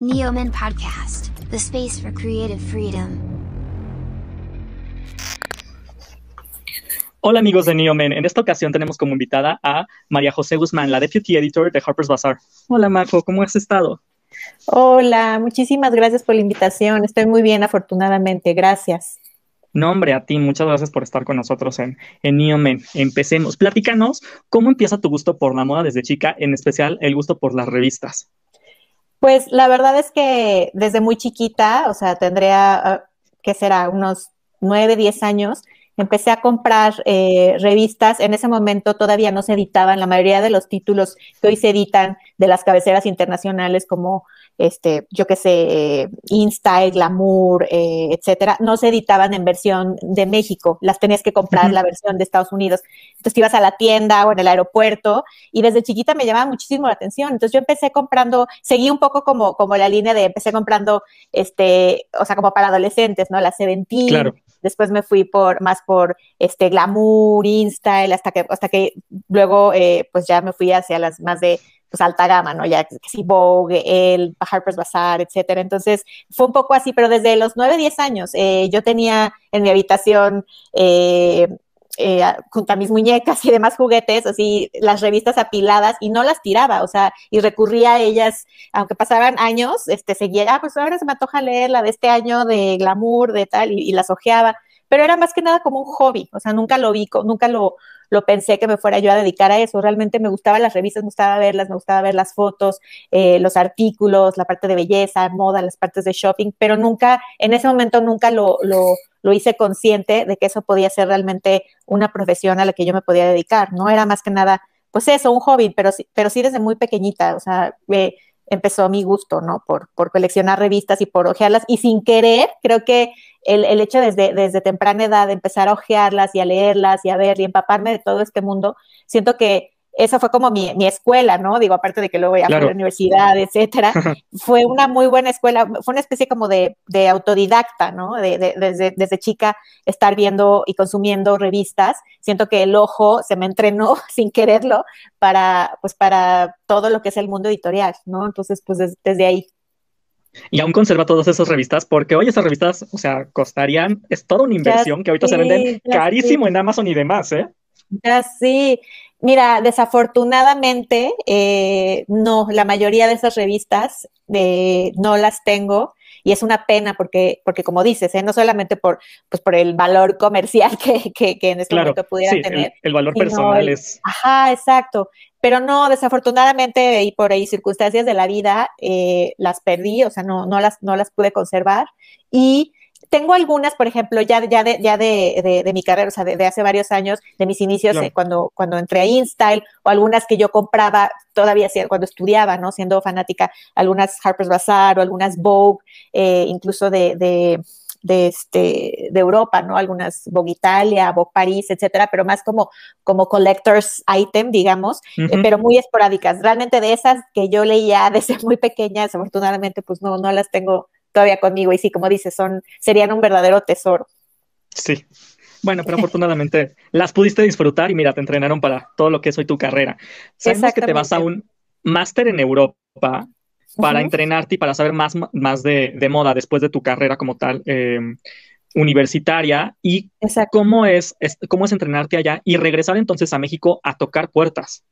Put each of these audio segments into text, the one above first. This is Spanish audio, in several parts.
Neoman Podcast, the space for creative freedom. Hola amigos de Neomen, en esta ocasión tenemos como invitada a María José Guzmán, la Deputy Editor de Harper's Bazaar. Hola Majo, ¿cómo has estado? Hola, muchísimas gracias por la invitación. Estoy muy bien, afortunadamente. Gracias. No, hombre, a ti, muchas gracias por estar con nosotros en, en Neomen. Empecemos. Platícanos cómo empieza tu gusto por la moda desde chica, en especial el gusto por las revistas. Pues la verdad es que desde muy chiquita, o sea, tendría, ah, ¿qué será? Unos nueve, diez años, empecé a comprar eh, revistas. En ese momento todavía no se editaban la mayoría de los títulos que hoy se editan de las cabeceras internacionales como este, yo qué sé, InStyle, Glamour, eh, etcétera, no se editaban en versión de México, las tenías que comprar la versión de Estados Unidos. Entonces ibas a la tienda o en el aeropuerto y desde chiquita me llamaba muchísimo la atención. Entonces yo empecé comprando, seguí un poco como, como la línea de empecé comprando, este, o sea, como para adolescentes, ¿no? La Seventeen. Claro. Después me fui por más por este glamour, InStyle, hasta que, hasta que luego eh, pues ya me fui hacia las más de pues alta gama, ¿no? Ya que si Vogue, el Harper's Bazaar, etcétera. Entonces fue un poco así, pero desde los 9, 10 años eh, yo tenía en mi habitación eh, eh, junto a mis muñecas y demás juguetes, así las revistas apiladas y no las tiraba, o sea, y recurría a ellas, aunque pasaban años, este, seguía, ah, pues ahora se me antoja leer la de este año de glamour, de tal, y, y las ojeaba, pero era más que nada como un hobby, o sea, nunca lo vi, nunca lo, lo pensé que me fuera yo a dedicar a eso. Realmente me gustaban las revistas, me gustaba verlas, me gustaba ver las fotos, eh, los artículos, la parte de belleza, moda, las partes de shopping, pero nunca, en ese momento nunca lo, lo, hice consciente de que eso podía ser realmente una profesión a la que yo me podía dedicar, ¿no? Era más que nada, pues eso, un hobby, pero, pero sí desde muy pequeñita, o sea, eh, empezó mi gusto, ¿no? Por, por coleccionar revistas y por ojearlas. Y sin querer, creo que el, el, hecho desde, desde temprana edad de empezar a ojearlas y a leerlas y a ver y empaparme de todo este mundo, siento que esa fue como mi, mi, escuela, ¿no? Digo, aparte de que luego ya claro. fui a la universidad, etcétera, fue una muy buena escuela, fue una especie como de, de autodidacta, ¿no? De, de, desde, desde chica estar viendo y consumiendo revistas. Siento que el ojo se me entrenó sin quererlo para, pues, para todo lo que es el mundo editorial, ¿no? Entonces, pues des, desde ahí. Y aún conserva todas esas revistas, porque hoy esas revistas, o sea, costarían, es toda una inversión ya que ahorita sí, se venden carísimo sí. en Amazon y demás, ¿eh? Ya sí. Mira, desafortunadamente, eh, no, la mayoría de esas revistas eh, no las tengo y es una pena porque, porque como dices, ¿eh? no solamente por, pues por el valor comercial que, que, que en este claro, momento pudiera sí, tener. El, el valor personal el, es. Ajá, exacto. Pero no, desafortunadamente y por ahí circunstancias de la vida eh, las perdí, o sea, no, no, las, no las pude conservar. Y tengo algunas, por ejemplo, ya, ya, de, ya de, de, de mi carrera, o sea, de, de, hace varios años, de mis inicios, Claro. eh, cuando, cuando entré a InStyle, o algunas que yo compraba todavía cuando estudiaba, ¿no? Siendo fanática, algunas Harper's Bazaar o algunas Vogue, eh, incluso de, de, de, este, de Europa, ¿no? Algunas Vogue Italia, Vogue París, etcétera, pero más como, como collector's item, digamos, eh, pero muy esporádicas. Realmente de esas que yo leía desde muy pequeña, desafortunadamente, pues no, no las tengo todavía conmigo. Y sí, como dices, son, serían un verdadero tesoro. Sí. Bueno, pero afortunadamente las pudiste disfrutar y mira, te entrenaron para todo lo que es hoy tu carrera. Sabemos que te vas a un máster en Europa para entrenarte y para saber más, más de, de moda después de tu carrera como tal eh, universitaria y cómo es, es, cómo es entrenarte allá y regresar entonces a México a tocar puertas.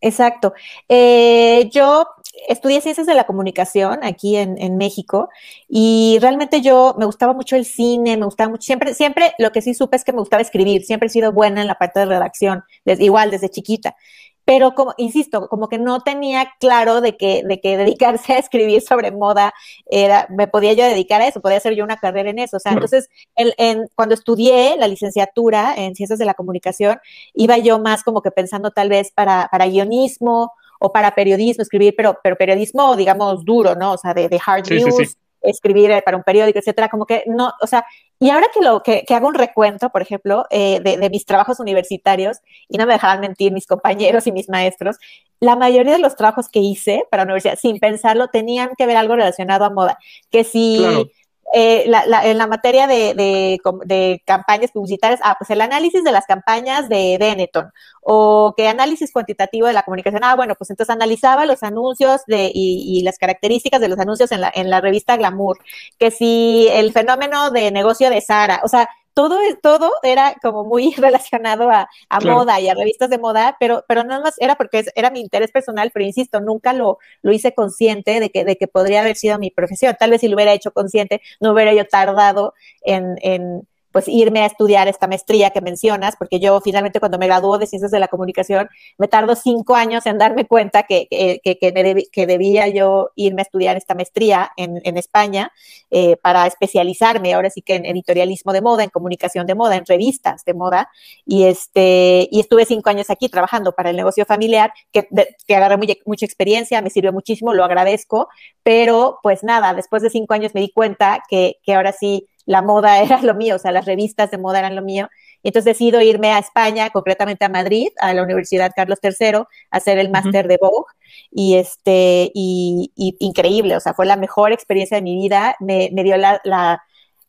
Exacto. Eh, yo estudié ciencias de la comunicación aquí en, en, México y realmente yo me gustaba mucho el cine, me gustaba mucho, siempre, siempre lo que sí supe es que me gustaba escribir, siempre he sido buena en la parte de redacción, desde, igual desde chiquita. Pero como, insisto, como que no tenía claro de que, de que dedicarse a escribir sobre moda era, me podía yo dedicar a eso, podía hacer yo una carrera en eso. O sea, entonces, en, cuando estudié la licenciatura en ciencias de la comunicación, iba yo más como que pensando tal vez para, para guionismo o para periodismo, escribir, pero, pero periodismo, digamos, duro, ¿no? O sea, de, de hard Sí, news, sí, sí. escribir eh, para un periódico, etcétera, como que no, o sea, y ahora que lo que, que hago un recuento, por ejemplo, eh, de, de, mis trabajos universitarios, y no me dejaban mentir mis compañeros y mis maestros, la mayoría de los trabajos que hice para la universidad, sin pensarlo, tenían que ver algo relacionado a moda. Que si Claro. Eh, la, en la materia de, de, campañas publicitarias, ah, pues el análisis de las campañas de Benetton o que análisis cuantitativo de la comunicación. Ah, bueno, pues entonces analizaba los anuncios de, y, y las características de los anuncios en la, en la revista Glamour, que si el fenómeno de negocio de Sara, o sea, todo, todo era como muy relacionado a, moda y a revistas de moda, pero, pero nada más era porque era mi interés personal, pero insisto, nunca lo, lo hice consciente de que, de que podría haber sido mi profesión. Tal vez si lo hubiera hecho consciente, no hubiera yo tardado en, en pues irme a estudiar esta maestría que mencionas, porque yo finalmente cuando me graduó de Ciencias de la Comunicación, me tardó cinco años en darme cuenta que, que, que, debía yo irme a estudiar esta maestría en, en España eh, para especializarme ahora sí que en editorialismo de moda, en comunicación de moda, en revistas de moda, y, este, y estuve cinco años aquí trabajando para el negocio familiar, que, que agarré mucha experiencia, me sirvió muchísimo, lo agradezco, pero pues nada, después de cinco años me di cuenta que, que ahora sí la moda era lo mío, o sea, las revistas de moda eran lo mío. Y entonces decido irme a España, concretamente a Madrid, a la Universidad Carlos III, a hacer el máster de Vogue. Y este, y, increíble, o sea, fue la mejor experiencia de mi vida. Me, dio la, la,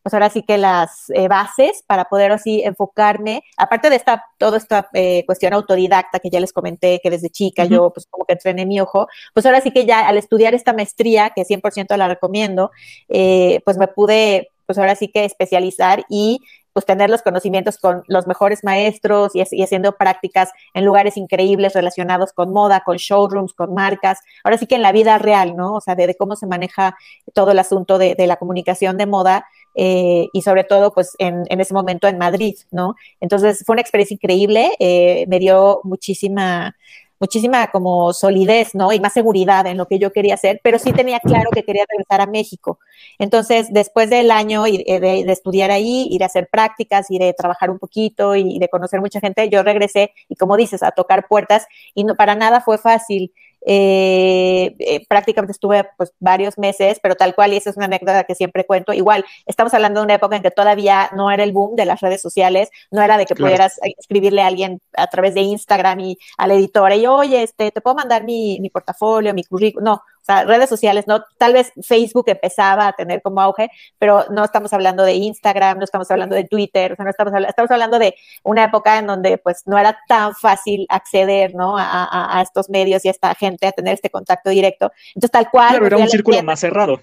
pues ahora sí que las eh, bases para poder así enfocarme, aparte de esta, toda esta eh, cuestión autodidacta que ya les comenté, que desde chica yo pues como que entrené mi ojo, pues ahora sí que ya al estudiar esta maestría, que 100% la recomiendo, eh, pues me pude pues ahora sí que especializar y pues tener los conocimientos con los mejores maestros y, haciendo prácticas en lugares increíbles relacionados con moda, con showrooms, con marcas, ahora sí que en la vida real, ¿no? O sea, de, cómo se maneja todo el asunto de, la comunicación de moda eh, y sobre todo pues en, ese momento en Madrid, ¿no? Entonces fue una experiencia increíble, eh, me dio muchísima muchísima como solidez, ¿no? Y más seguridad en lo que yo quería hacer, pero sí tenía claro que quería regresar a México. Entonces, después del año eh, de, estudiar ahí, ir a hacer prácticas, ir a trabajar un poquito y de conocer mucha gente, yo regresé y como dices, a tocar puertas y no, para nada fue fácil. Eh, eh, prácticamente estuve pues varios meses, pero tal cual, y esa es una anécdota que siempre cuento, igual, estamos hablando de una época en que todavía no era el boom de las redes sociales, no era de que pudieras escribirle a alguien a través de Instagram y a la editora y, oye, este, te puedo mandar mi, mi portafolio, mi currículum, no, o sea, redes sociales, no, tal vez Facebook empezaba a tener como auge, pero no estamos hablando de Instagram, no estamos hablando de Twitter, o sea, no estamos, hablando, estamos hablando de una época en donde pues no era tan fácil acceder, ¿no? A, a, estos medios y a esta gente, a tener este contacto directo. Entonces, tal cual. Claro, era un círculo más cerrado.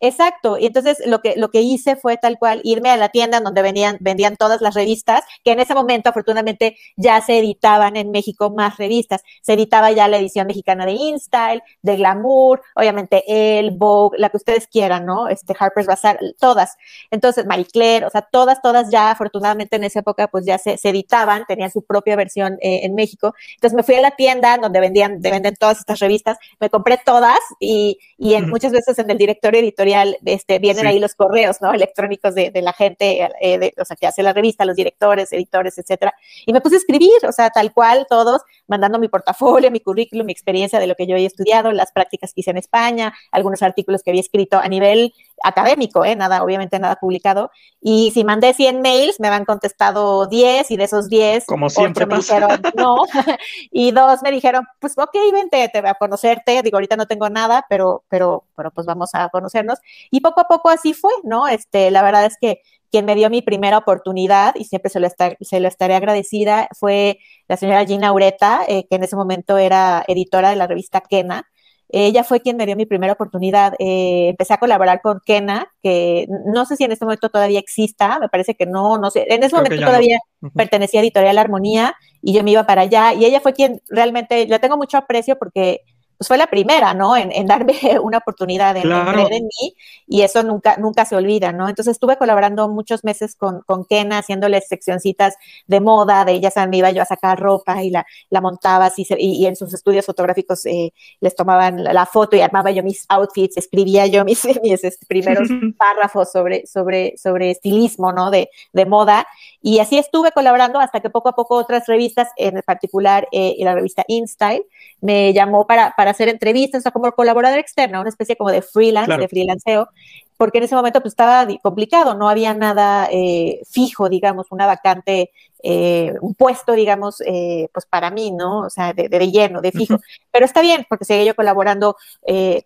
Exacto, y entonces lo que, lo que hice fue tal cual irme a la tienda donde venían, vendían todas las revistas, que en ese momento afortunadamente ya se editaban en México más revistas. Se editaba ya la edición mexicana de InStyle, de Glamour, obviamente El, Vogue, la que ustedes quieran, ¿no? Este Harper's Bazaar, todas. Entonces, Marie Claire, o sea, todas, todas ya afortunadamente en esa época pues ya se, se editaban, tenían su propia versión eh, en México. Entonces me fui a la tienda donde vendían, venden todas estas revistas, me compré todas y, y en, muchas veces en el directorio editorial este, vienen ahí los correos, ¿no? Electrónicos de, la gente, eh, o sea, que hace la revista, los directores, editores, etcétera. Y me puse a escribir, o sea, tal cual, todos, mandando mi portafolio, mi currículum, mi experiencia de lo que yo había estudiado, las prácticas que hice en España, algunos artículos que había escrito a nivel académico, ¿eh? nada, obviamente nada publicado. Y si mandé 100 mails, me han contestado 10 y de esos 10, como siempre me dijeron no. y dos me dijeron, pues ok, vente, te voy a conocerte. Digo, ahorita no tengo nada, pero, pero, pero pues vamos a conocernos. Y poco a poco así fue, ¿no? Este, la verdad es que quien me dio mi primera oportunidad y siempre se lo, se lo estaré agradecida fue la señora Gina Ureta, eh, que en ese momento era editora de la revista Kena ella fue quien me dio mi primera oportunidad. Eh, empecé a colaborar con Kena, que no sé si en este momento todavía exista, me parece que no, no sé. En ese momento todavía pertenecía a Editorial Armonía y yo me iba para allá. Y ella fue quien realmente, le tengo mucho aprecio porque pues fue la primera, ¿no? En, darme una oportunidad, en, creer en mí, y eso nunca, nunca se olvida, ¿no? Entonces estuve colaborando muchos meses con, con Kena, haciéndoles seccioncitas de moda, de ellas me iba yo a sacar ropa y la, la montaba así, y, en sus estudios fotográficos eh, les tomaban la, foto y armaba yo mis outfits, escribía yo mis, mis este, primeros párrafos sobre, sobre, sobre estilismo, ¿no? De, de moda, y así estuve colaborando hasta que poco a poco otras revistas, en particular eh, la revista InStyle, me llamó para para hacer entrevistas, o sea, como colaborador externo, una especie como de freelance, de freelanceo, porque en ese momento pues estaba complicado, no había nada eh, fijo, digamos, una vacante, eh, un puesto, digamos, eh, pues para mí, ¿no? O sea, de, de lleno, de fijo. Pero está bien, porque seguí yo colaborando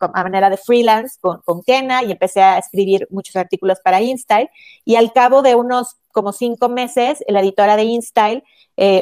a manera de freelance con, con Kena y empecé a escribir muchos artículos para InStyle y al cabo de unos como cinco meses, la editora de InStyle,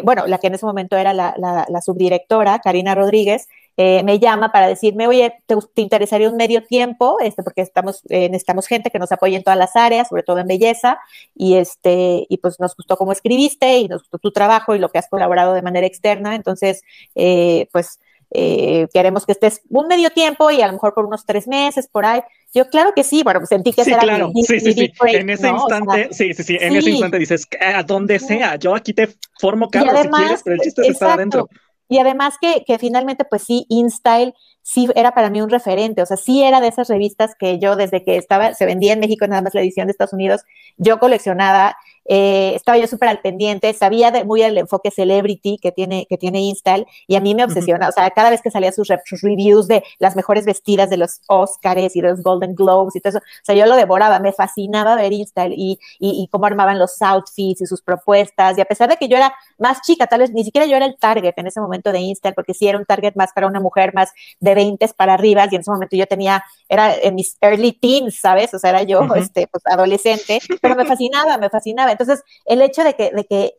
bueno, la que en ese momento era la, la subdirectora, Karina Rodríguez, eh, me llama para decirme, oye, ¿te, interesaría un medio tiempo? Este, porque estamos, eh, necesitamos gente que nos apoye en todas las áreas, sobre todo en belleza, y este, y pues nos gustó cómo escribiste y nos gustó tu trabajo y lo que has colaborado de manera externa, entonces, eh, pues queremos que estés un medio tiempo y a lo mejor por unos tres meses, por ahí. Yo, claro que sí, bueno, pues sentí que sí, era claro. sí, sí, sí. en ese instante, sí, sí, sí, en ese instante dices, a donde sea, yo aquí te formo carro si quieres, pero el chiste es estar adentro. Y además que, que finalmente, pues sí, InStyle sí era para mí un referente, o sea, sí era de esas revistas que yo desde que estaba, se vendía en México nada más la edición de Estados Unidos, yo coleccionaba eh, estaba yo súper al pendiente, sabía de, muy del enfoque celebrity que tiene, que tiene Install y a mí me obsesiona, o sea, cada vez que salía sus, reviews de las mejores vestidas de los Oscars y de los Golden Globes y todo eso, o sea, yo lo devoraba, me fascinaba ver Install y, y, y cómo armaban los outfits y sus propuestas y a pesar de que yo era más chica, tal vez ni siquiera yo era el target en ese momento de Install, porque sí era un target más para una mujer más de 20 para arriba y en ese momento yo tenía, era en mis early teens, ¿sabes? O sea, era yo, este, pues adolescente, pero me fascinaba, me fascinaba. Entonces, el hecho de que, de que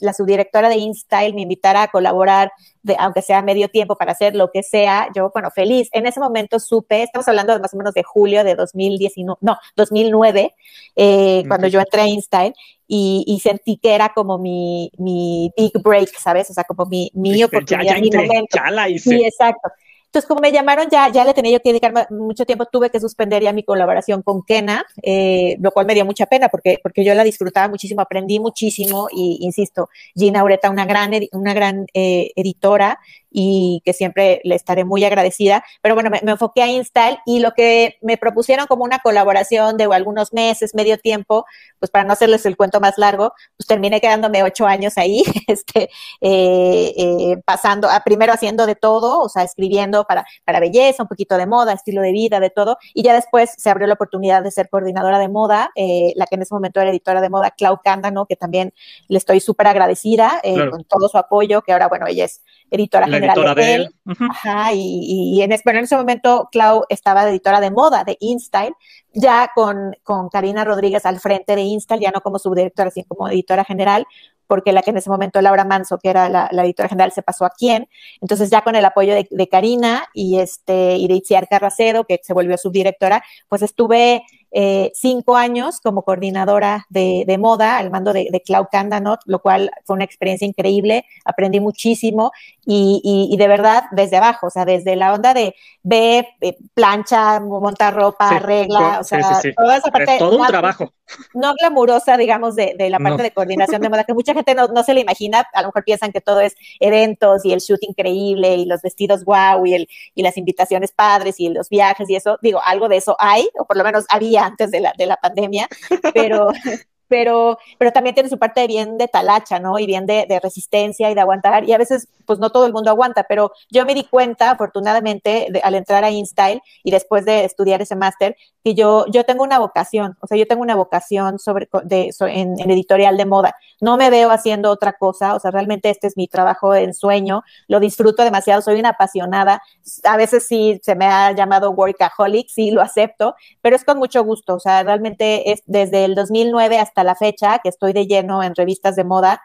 la subdirectora de InStyle me invitara a colaborar, de, aunque sea medio tiempo para hacer lo que sea, yo, bueno, feliz. En ese momento supe, estamos hablando de más o menos de julio de 2019, no, 2009, eh, cuando yo entré a InStyle, y, sentí que era como mi, mi big break, ¿sabes? O sea, como mi, mi oportunidad, ya, mi momento. Sí, exacto. Entonces, como me llamaron, ya, ya le tenía yo que dedicar mucho tiempo, tuve que suspender ya mi colaboración con Kena, eh, lo cual me dio mucha pena porque, porque yo la disfrutaba muchísimo, aprendí muchísimo y, insisto, Gina Ureta, una gran, una gran eh, editora, y que siempre le estaré muy agradecida. Pero bueno, me, enfoqué a Install y lo que me propusieron como una colaboración de algunos meses, medio tiempo, pues para no hacerles el cuento más largo, pues terminé quedándome ocho años ahí, este, eh, eh, pasando, a, primero haciendo de todo, o sea, escribiendo para, para belleza, un poquito de moda, estilo de vida, de todo, y ya después se abrió la oportunidad de ser coordinadora de moda, eh, la que en ese momento era editora de moda, Clau Cándano, que también le estoy súper agradecida con todo su apoyo, que ahora, bueno, ella es editora general de, él. Ajá, y, en, en ese momento Clau estaba de editora de moda de InStyle, ya con, con Karina Rodríguez al frente de InStyle, ya no como subdirectora, sino como editora general, porque la que en ese momento Laura Manso, que era la, editora general, se pasó a quién. Entonces ya con el apoyo de, Karina y, este, y de Itziar Carracedo, que se volvió subdirectora, pues estuve eh, cinco años como coordinadora de, moda al mando de, de Clau Candanot, lo cual fue una experiencia increíble, aprendí muchísimo y, de verdad desde abajo, o sea, desde la onda de ve, eh, plancha, montar ropa, regla, o sea, toda esa parte. Es todo un trabajo. No glamurosa, digamos, de, la parte de coordinación de moda, que mucha gente no, se le imagina, a lo mejor piensan que todo es eventos y el shoot increíble y los vestidos guau y, el, y las invitaciones padres y los viajes y eso, digo, algo de eso hay, o por lo menos había antes de la, de la pandemia, pero, pero, pero también tiene su parte bien de talacha, ¿no? Y bien de, de, resistencia y de aguantar. Y a veces, pues no todo el mundo aguanta, pero yo me di cuenta, afortunadamente, al entrar a InStyle y después de estudiar ese máster, que yo, yo tengo una vocación, o sea, yo tengo una vocación sobre, de, en, editorial de moda. No me veo haciendo otra cosa, o sea, realmente este es mi trabajo en sueño, lo disfruto demasiado, soy una apasionada. A veces sí se me ha llamado workaholic, sí lo acepto, pero es con mucho gusto, o sea, realmente es desde el 2009 hasta la fecha que estoy de lleno en revistas de moda.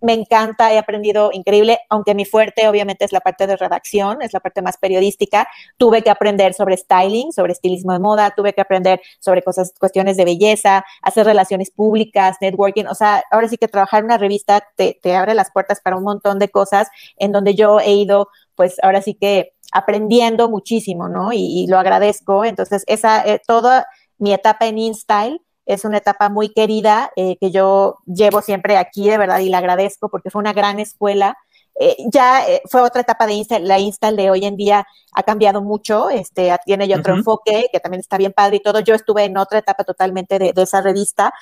Me encanta, he aprendido increíble, aunque mi fuerte obviamente es la parte de redacción, es la parte más periodística. Tuve que aprender sobre styling, sobre estilismo de moda, tuve que aprender sobre cosas, cuestiones de belleza, hacer relaciones públicas, networking. O sea, ahora sí que trabajar en una revista te, abre las puertas para un montón de cosas en donde yo he ido, pues ahora sí que aprendiendo muchísimo, ¿no? Y, lo agradezco. Entonces, esa, eh, toda mi etapa en InStyle es una etapa muy querida eh, que yo llevo siempre aquí, de verdad, y la agradezco porque fue una gran escuela. Eh, ya eh, fue otra etapa de Insta, la Install de hoy en día ha cambiado mucho, este, tiene ya otro enfoque que también está bien padre y todo. Yo estuve en otra etapa totalmente de, de esa revista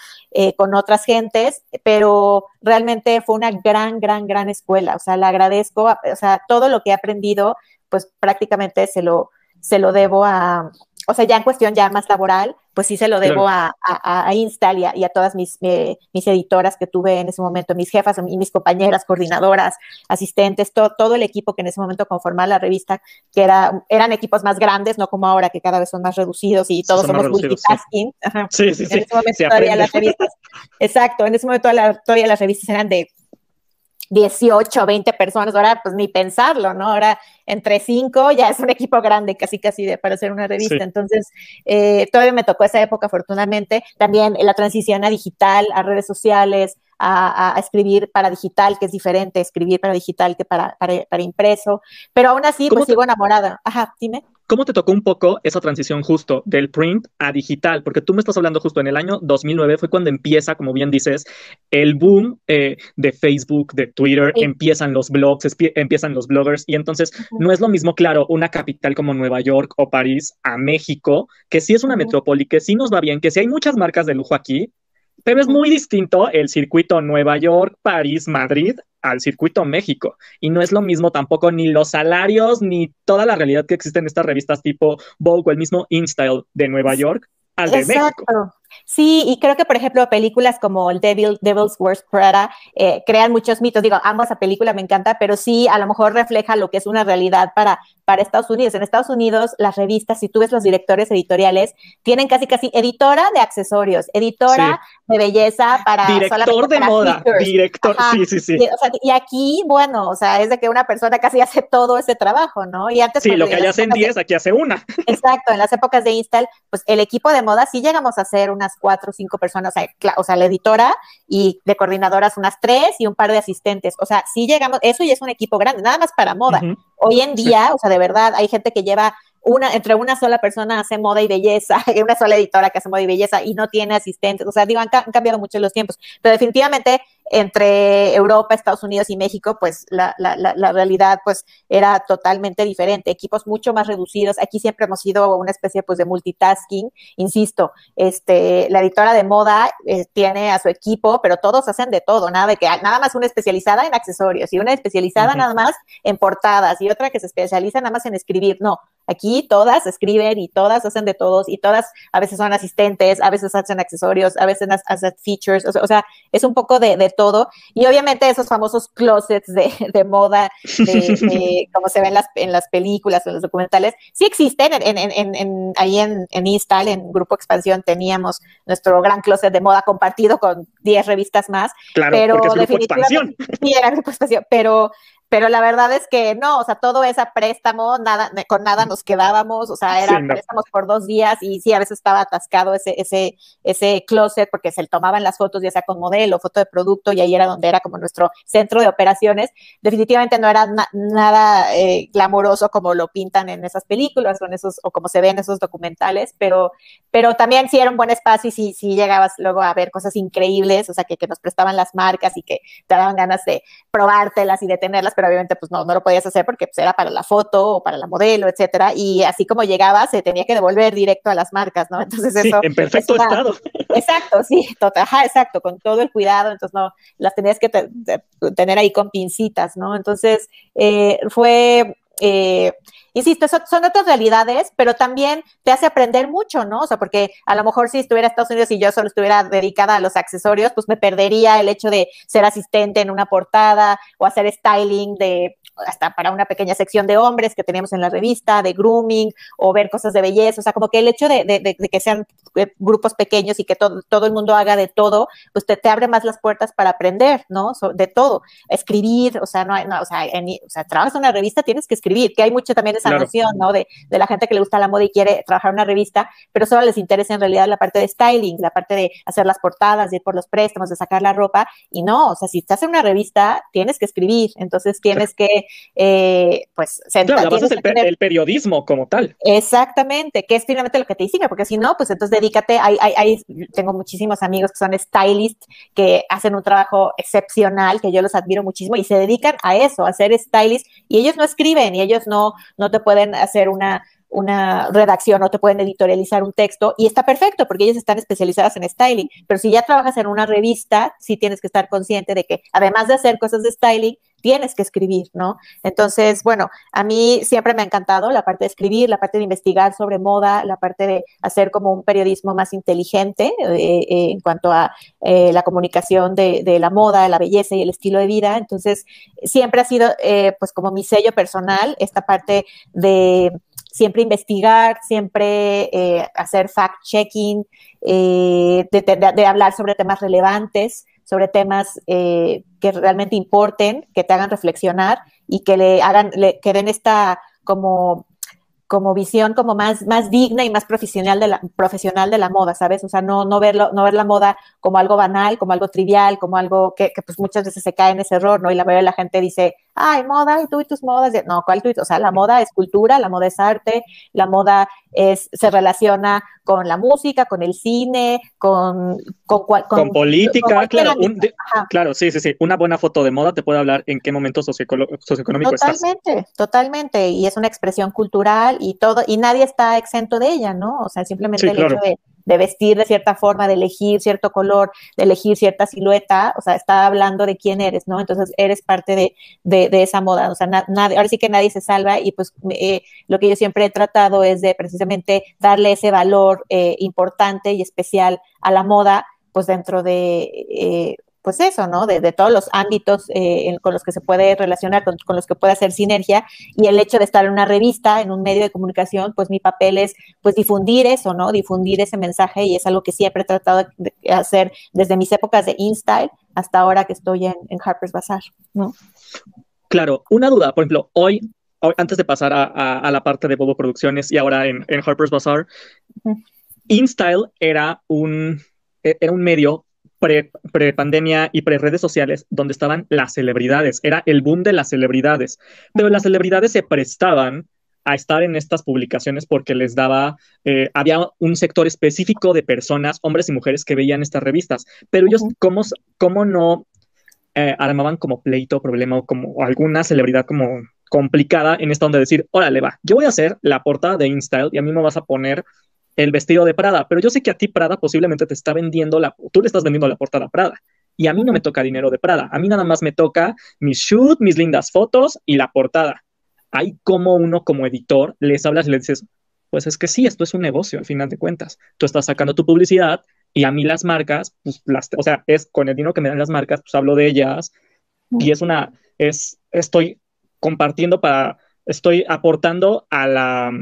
con otras gentes, pero realmente fue una gran, gran, gran escuela. O sea, la agradezco, o sea, todo lo que he aprendido pues prácticamente se lo, se lo debo a, o sea, ya en cuestión ya más laboral, pues sí se lo debo a, a, Instal y a, todas mis, eh, mis editoras que tuve en ese momento, mis jefas y mis compañeras, coordinadoras, asistentes, todo el equipo que en ese momento conformaba la revista, que era, eran equipos más grandes, no como ahora que cada vez son más reducidos y todos somos multitasking. Sí, sí, sí. En ese momento todavía las revistas, exacto, en ese momento todavía las revistas eran de 18, 20 personas, ahora pues ni pensarlo, ¿no? Ahora entre 5 ya es un equipo grande, casi casi de, para hacer una revista. Entonces, eh, todavía me tocó esa época, afortunadamente. También la transición a digital, a redes sociales, a, escribir para digital, que es diferente escribir para digital que para, para, impreso. Pero aún así, pues sigo enamorada. Ajá, dime. ¿Cómo te tocó un poco esa transición justo del print a digital? Porque tú me estás hablando justo en el año 2009, fue cuando empieza, como bien dices, el boom eh, de Facebook, de Twitter, empiezan los blogs, empiezan los bloggers, y entonces no es lo mismo, claro, una capital como Nueva York o París a México, que sí es una metrópoli, que sí nos va bien, que sí hay muchas marcas de lujo aquí, pero es muy distinto el circuito Nueva York, París, Madrid al circuito México. Y no es lo mismo tampoco ni los salarios ni toda la realidad que existe en estas revistas tipo Vogue o el mismo InStyle de Nueva York al de México. Sí, y creo que, por ejemplo, películas como el Devil, Devil's Worst Prada eh, crean muchos mitos. Digo, ambas esa película me encanta, pero sí a lo mejor refleja lo que es una realidad para, para Estados Unidos. En Estados Unidos, las revistas, si tú ves los directores editoriales, tienen casi, casi editora de accesorios, editora de belleza para... Director de moda, director, sí, sí, sí. Y, aquí, bueno, o sea, es de que una persona casi hace todo ese trabajo, ¿no? Y antes... Sí, lo que allá hacen 10, aquí hace una. Exacto, en las épocas de Install, pues el equipo de moda sí llegamos a hacer unas cuatro o cinco personas, o sea, la editora y de coordinadoras unas tres y un par de asistentes. O sea, sí llegamos, eso ya es un equipo grande, nada más para moda. Hoy en día, o sea, de verdad, hay gente que lleva una, entre una sola persona hace moda y belleza, una sola editora que hace moda y belleza y no tiene asistentes. O sea, digo, han, cambiado mucho los tiempos, pero definitivamente entre Europa, Estados Unidos y México, pues la, la, la, realidad pues era totalmente diferente, equipos mucho más reducidos. Aquí siempre hemos sido una especie pues de multitasking, insisto, este, la editora de moda eh, tiene a su equipo, pero todos hacen de todo, nada de que nada más una especializada en accesorios y una especializada nada más en portadas y otra que se especializa nada más en escribir. No, Aquí todas escriben y todas hacen de todos y todas a veces son asistentes, a veces hacen accesorios, a veces hacen features, o sea, es un poco de, de, todo. Y obviamente esos famosos closets de, de moda, de, como se ven en las, en las películas o en los documentales, sí existen. En, en, en, ahí en, en Install, en Grupo Expansión, teníamos nuestro gran closet de moda compartido con 10 revistas más. Claro, pero porque es Grupo Expansión. Sí, era Grupo Expansión, pero pero la verdad es que no, o sea, todo ese préstamo, nada, con nada nos quedábamos, o sea, eran préstamos por dos días y sí, a veces estaba atascado ese, ese, ese closet porque se tomaban las fotos ya sea con modelo, foto de producto y ahí era donde era como nuestro centro de operaciones. Definitivamente no era nada eh, glamoroso como lo pintan en esas películas o, en esos, o como se ven en esos documentales, pero, pero también sí era un buen espacio y sí, sí llegabas luego a ver cosas increíbles, o sea, que, que nos prestaban las marcas y que te daban ganas de probártelas y de tenerlas pero obviamente pues no, no lo podías hacer porque pues, era para la foto o para la modelo, etcétera, y así como llegaba se tenía que devolver directo a las marcas, ¿no? Entonces sí, eso... en perfecto estado. Exacto, sí, total, ajá, exacto, con todo el cuidado, entonces no, las tenías que tener ahí con pincitas, ¿no? Entonces eh, fue... Eh, insisto, son otras realidades, pero también te hace aprender mucho, ¿no? O sea, porque a lo mejor si estuviera en Estados Unidos y yo solo estuviera dedicada a los accesorios, pues me perdería el hecho de ser asistente en una portada o hacer styling de hasta para una pequeña sección de hombres que teníamos en la revista, de grooming o ver cosas de belleza, o sea, como que el hecho de, de, que sean eh, grupos pequeños y que todo, todo el mundo haga de todo, pues te, te abre más las puertas para aprender, ¿no? de todo, escribir, o sea, no, no o, sea, o sea, trabajas en una revista, tienes que escribir, que hay mucho también esa noción, ¿no? De, de, la gente que le gusta la moda y quiere trabajar en una revista, pero solo les interesa en realidad la parte de styling, la parte de hacer las portadas, de ir por los préstamos, de sacar la ropa, y no, o sea, si estás en una revista, tienes que escribir, entonces tienes que eh, pues claro, la base es el, periodismo como tal. Exactamente, que es finalmente lo que te distingue, porque si no, pues entonces dedícate, hay, hay, tengo muchísimos amigos que son stylists, que hacen un trabajo excepcional, que yo los admiro muchísimo, y se dedican a eso, a ser stylist, y ellos no escriben, y ellos no, no te pueden hacer una una redacción o te pueden editorializar un texto y está perfecto porque ellos están especializadas en styling, pero si ya trabajas en una revista, sí tienes que estar consciente de que además de hacer cosas de styling, tienes que escribir, ¿no? Entonces, bueno, a mí siempre me ha encantado la parte de escribir, la parte de investigar sobre moda, la parte de hacer como un periodismo más inteligente eh, eh, en cuanto a eh, la comunicación de, de, la moda, la belleza y el estilo de vida. Entonces, siempre ha sido pues como mi sello personal esta parte de siempre investigar, siempre hacer fact-checking, de, de, de, hablar sobre temas relevantes sobre temas eh, que realmente importen, que te hagan reflexionar y que le hagan, le, que den esta como como visión como más, más digna y más profesional de, la, profesional de la moda, ¿sabes? O sea, no, no, verlo, no ver la moda como algo banal, como algo trivial, como algo que, que pues muchas veces se cae en ese error, ¿no? Y la mayoría de la gente dice, ay, moda, y tú y tus modas. No, ¿cuál tú? O sea, la moda es cultura, la moda es arte, la moda es, se relaciona con la música, con el cine, con... Con, con, con política, con claro. Un, de, claro, sí, sí, sí. Una buena foto de moda te puede hablar en qué momento socioeconómico estás. Totalmente, totalmente. Y es una expresión cultural y todo, y nadie está exento de ella, ¿no? O sea, simplemente sí, el claro. hecho de de vestir de cierta forma, de elegir cierto color, de elegir cierta silueta, o sea, está hablando de quién eres, ¿no? Entonces eres parte de, de, de esa moda, o sea, ahora sí que nadie se salva y pues eh, lo que yo siempre he tratado es de precisamente darle ese valor eh, importante y especial a la moda, pues dentro de eh, pues eso, ¿no? De, de todos los ámbitos eh, con los que se puede relacionar, con, con, los que puede hacer sinergia, y el hecho de estar en una revista, en un medio de comunicación, pues mi papel es, pues, difundir eso, ¿no? Difundir ese mensaje, y es algo que siempre he tratado de hacer desde mis épocas de InStyle hasta ahora que estoy en, en Harper's Bazaar, ¿no? Claro, una duda, por ejemplo, hoy, hoy antes de pasar a, a, a, la parte de Bobo Producciones y ahora en, en Harper's Bazaar, uh -huh. InStyle era un, era un medio pre-pandemia pre y pre-redes sociales, donde estaban las celebridades. Era el boom de las celebridades. Pero las celebridades se prestaban a estar en estas publicaciones porque les daba, eh, había un sector específico de personas, hombres y mujeres, que veían estas revistas. Pero ellos, ¿cómo, cómo no eh, armaban como pleito, problema o como alguna celebridad como complicada en esta onda de decir, órale, va, yo voy a hacer la portada de InStyle y a mí me vas a poner el vestido de Prada, pero yo sé que a ti Prada posiblemente te está vendiendo la, tú le estás vendiendo la portada Prada. Y a mí no me toca dinero de Prada, a mí nada más me toca mi shoot, mis lindas fotos y la portada. Hay como uno como editor les hablas y le dices, pues es que sí, esto es un negocio al final de cuentas. Tú estás sacando tu publicidad y a mí las marcas, pues las, o sea, es con el dinero que me dan las marcas, pues hablo de ellas y es una, es, estoy compartiendo para, estoy aportando a la,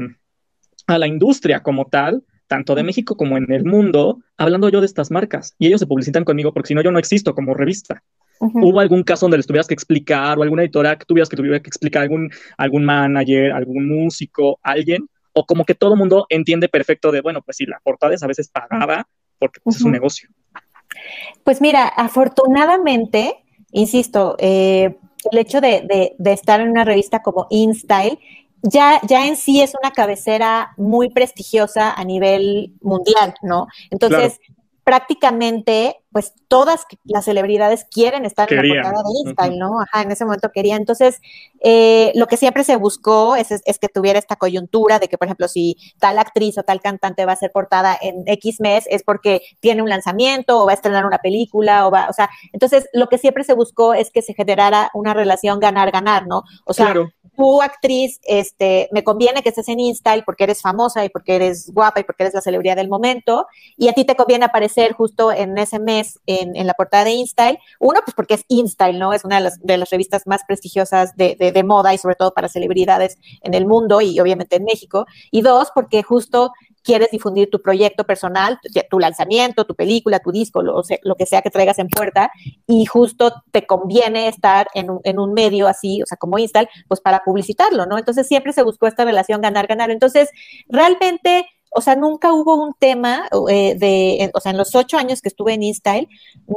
a la industria como tal, tanto de México como en el mundo, hablando yo de estas marcas. Y ellos se publicitan conmigo porque si no, yo no existo como revista. Uh -huh. ¿Hubo algún caso donde les tuvieras que explicar o alguna editora que tuvieras que tuviera que explicar algún, algún manager, algún músico, alguien? O como que todo el mundo entiende perfecto de, bueno, pues sí, la portada es a veces pagada porque pues, uh -huh. es un negocio. Pues mira, afortunadamente, insisto, eh, el hecho de, de, de, estar en una revista como InStyle ya, ya en sí es una cabecera muy prestigiosa a nivel mundial, ¿no? Entonces, claro. prácticamente, pues todas las celebridades quieren estar querían. en la portada de uh -huh. ¿no? Ajá, en ese momento querían. Entonces, eh, lo que siempre se buscó es, es, es, que tuviera esta coyuntura de que, por ejemplo, si tal actriz o tal cantante va a ser portada en X mes, es porque tiene un lanzamiento o va a estrenar una película o va, o sea, entonces lo que siempre se buscó es que se generara una relación ganar-ganar, ¿no? O sea, claro tú, actriz, este, me conviene que estés en InStyle porque eres famosa y porque eres guapa y porque eres la celebridad del momento, y a ti te conviene aparecer justo en ese mes en, la portada de InStyle. Uno, pues porque es InStyle, ¿no? Es una de las, revistas más prestigiosas de, de moda y sobre todo para celebridades en el mundo y obviamente en México. Y dos, porque justo quieres difundir tu proyecto personal, tu lanzamiento, tu película, tu disco, lo, lo, que sea que traigas en puerta, y justo te conviene estar en un, en un medio así, o sea, como Install, pues para publicitarlo, ¿no? Entonces siempre se buscó esta relación ganar-ganar. Entonces, realmente o sea, nunca hubo un tema eh, de, o sea, en los ocho años que estuve en InStyle,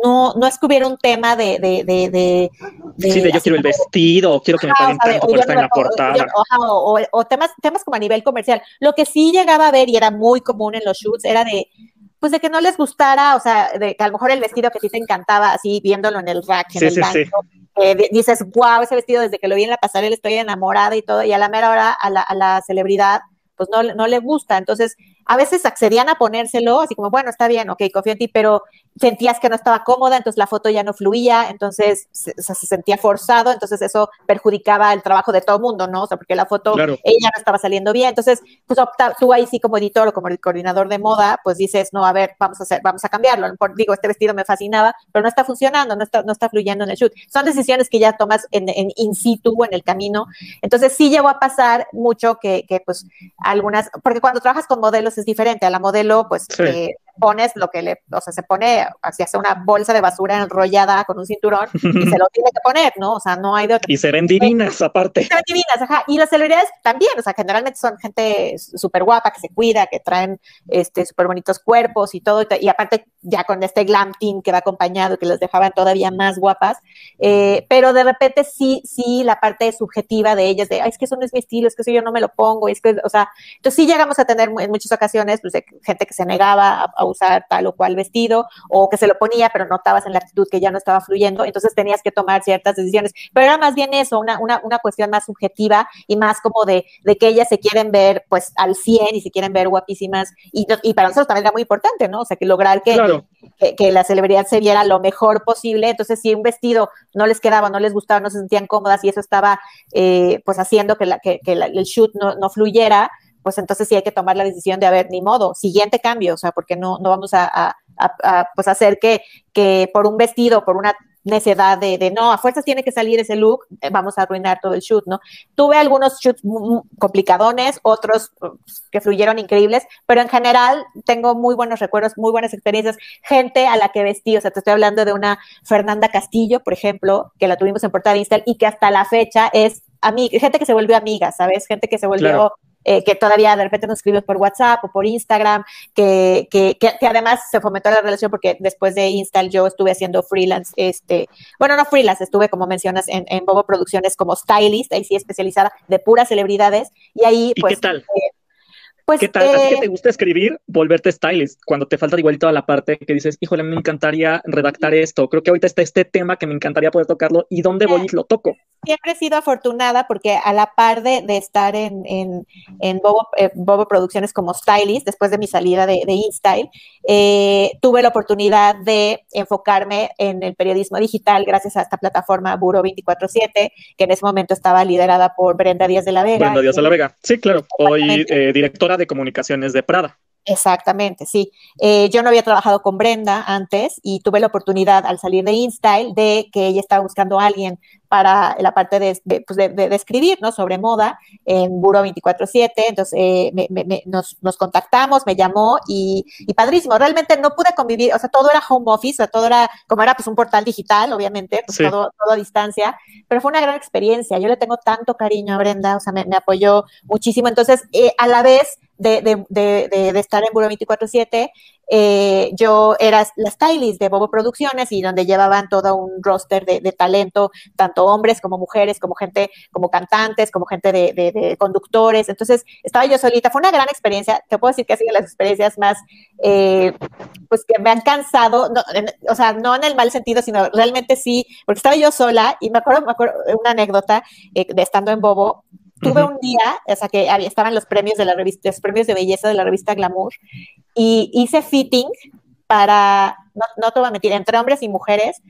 no, no es que hubiera un tema de, de, de, de, de sí, de yo quiero el vestido, quiero que me paguen o tanto por estar en la portada. O, o, o, temas, temas como a nivel comercial. Lo que sí llegaba a ver y era muy común en los shoots era de, pues de que no les gustara, o sea, de que a lo mejor el vestido que sí te encantaba, así viéndolo en el rack, en sí, el sí, banco, sí. Eh, dices, wow, ese vestido desde que lo vi en la pasarela estoy enamorada y todo, y a la mera hora a la, a la celebridad pues no, no le gusta. Entonces, a veces accedían a ponérselo, así como, bueno, está bien, ok, confío en ti, pero sentías que no estaba cómoda, entonces la foto ya no fluía, entonces se, se sentía forzado, entonces eso perjudicaba el trabajo de todo el mundo, ¿no? O sea, porque la foto, ella no estaba saliendo bien, entonces, pues opta, tú ahí sí como editor o como el coordinador de moda, pues dices, no, a ver, vamos a hacer, vamos a cambiarlo, digo, este vestido me fascinaba, pero no está funcionando, no está, no está fluyendo en el shoot. Son decisiones que ya tomas en, en in situ, en el camino, entonces sí llegó a pasar mucho que, que pues algunas, porque cuando trabajas con modelos es diferente, a la modelo, pues eh, pones lo que le, o sea, se pone, así hace una bolsa de basura enrollada con un cinturón y se lo tiene que poner, ¿no? O sea, no hay de otra. Y se ven divinas aparte. Se ven divinas, ajá. Y las celebridades también, o sea, generalmente son gente súper guapa, que se cuida, que traen este súper bonitos cuerpos y todo, y aparte ya con este glam team que va acompañado, que los dejaban todavía más guapas, eh, pero de repente sí, sí, la parte subjetiva de ellas, de, ay, es que eso no es mi estilo, es que eso yo no me lo pongo, es que, o sea, entonces sí llegamos a tener en muchas ocasiones, pues, de gente que se negaba a, a usar tal o cual vestido o que se lo ponía, pero notabas en la actitud que ya no estaba fluyendo, entonces tenías que tomar ciertas decisiones. Pero era más bien eso, una, una, una cuestión más subjetiva y más como de, de, que ellas se quieren ver pues al 100 y se quieren ver guapísimas. Y, y para nosotros también era muy importante, ¿no? O sea, que lograr que, claro. que, que, la celebridad se viera lo mejor posible. Entonces, si un vestido no les quedaba, no les gustaba, no se sentían cómodas y eso estaba eh, pues haciendo que, la, que, que la, el shoot no, no fluyera, pues entonces sí hay que tomar la decisión de, a ver, ni modo, siguiente cambio, o sea, porque no, no vamos a, a, a, pues hacer que, que por un vestido, por una necedad de, de, no, a fuerzas tiene que salir ese look, eh, vamos a arruinar todo el shoot, ¿no? Tuve algunos shoots complicadones, otros que fluyeron increíbles, pero en general tengo muy buenos recuerdos, muy buenas experiencias, gente a la que vestí, o sea, te estoy hablando de una Fernanda Castillo, por ejemplo, que la tuvimos en portada Instagram y que hasta la fecha es amiga, gente que se volvió amiga, ¿sabes? Gente que se volvió... eh, que todavía de repente nos escribes por WhatsApp o por Instagram, que, que, que, que, además se fomentó la relación porque después de Install yo estuve haciendo freelance, este, bueno, no freelance, estuve como mencionas en, en Bobo Producciones como stylist, ahí sí especializada de puras celebridades, y ahí pues... ¿Y qué tal? Eh, pues, ¿Qué tal? Eh, ¿A ti que te gusta escribir? Volverte stylist. Cuando te falta igual toda la parte que dices, híjole, me encantaría redactar esto. Creo que ahorita está este tema que me encantaría poder tocarlo. ¿Y dónde voy y lo toco? Siempre he sido afortunada porque a la par de, de estar en, en, en Bobo, eh, Bobo, Producciones como stylist, después de mi salida de, de InStyle, eh, tuve la oportunidad de enfocarme en el periodismo digital gracias a esta plataforma Buro 24-7, que en ese momento estaba liderada por Brenda Díaz de la Vega. Brenda Díaz de la Vega, sí, claro. Hoy eh, directora de comunicaciones de Prada. Exactamente, sí. Eh, yo no había trabajado con Brenda antes y tuve la oportunidad al salir de InStyle de que ella estaba buscando a alguien para la parte de, de, pues de, de escribir, ¿no? Sobre moda en Buro 24-7. Entonces eh, me, me, nos, nos, contactamos, me llamó y, y, padrísimo. Realmente no pude convivir, o sea, todo era home office, o sea, todo era, como era pues un portal digital, obviamente, pues sí. todo, todo, a distancia, pero fue una gran experiencia. Yo le tengo tanto cariño a Brenda, o sea, me, me apoyó muchísimo. Entonces, eh, a la vez de, de, de, de, estar en Buro 24-7, eh, yo era la stylist de Bobo Producciones y donde llevaban todo un roster de, de, talento, tanto hombres como mujeres, como gente, como cantantes, como gente de, de, de, conductores. Entonces, estaba yo solita. Fue una gran experiencia. Te puedo decir que ha sido las experiencias más, eh, pues que me han cansado, no, en, o sea, no en el mal sentido, sino realmente sí, porque estaba yo sola y me acuerdo, me acuerdo una anécdota eh, de estando en Bobo, tuve un día, o sea, que estaban los premios de la revista, los premios de belleza de la revista Glamour, y hice fitting para, no, no te voy a mentir, entre hombres y mujeres,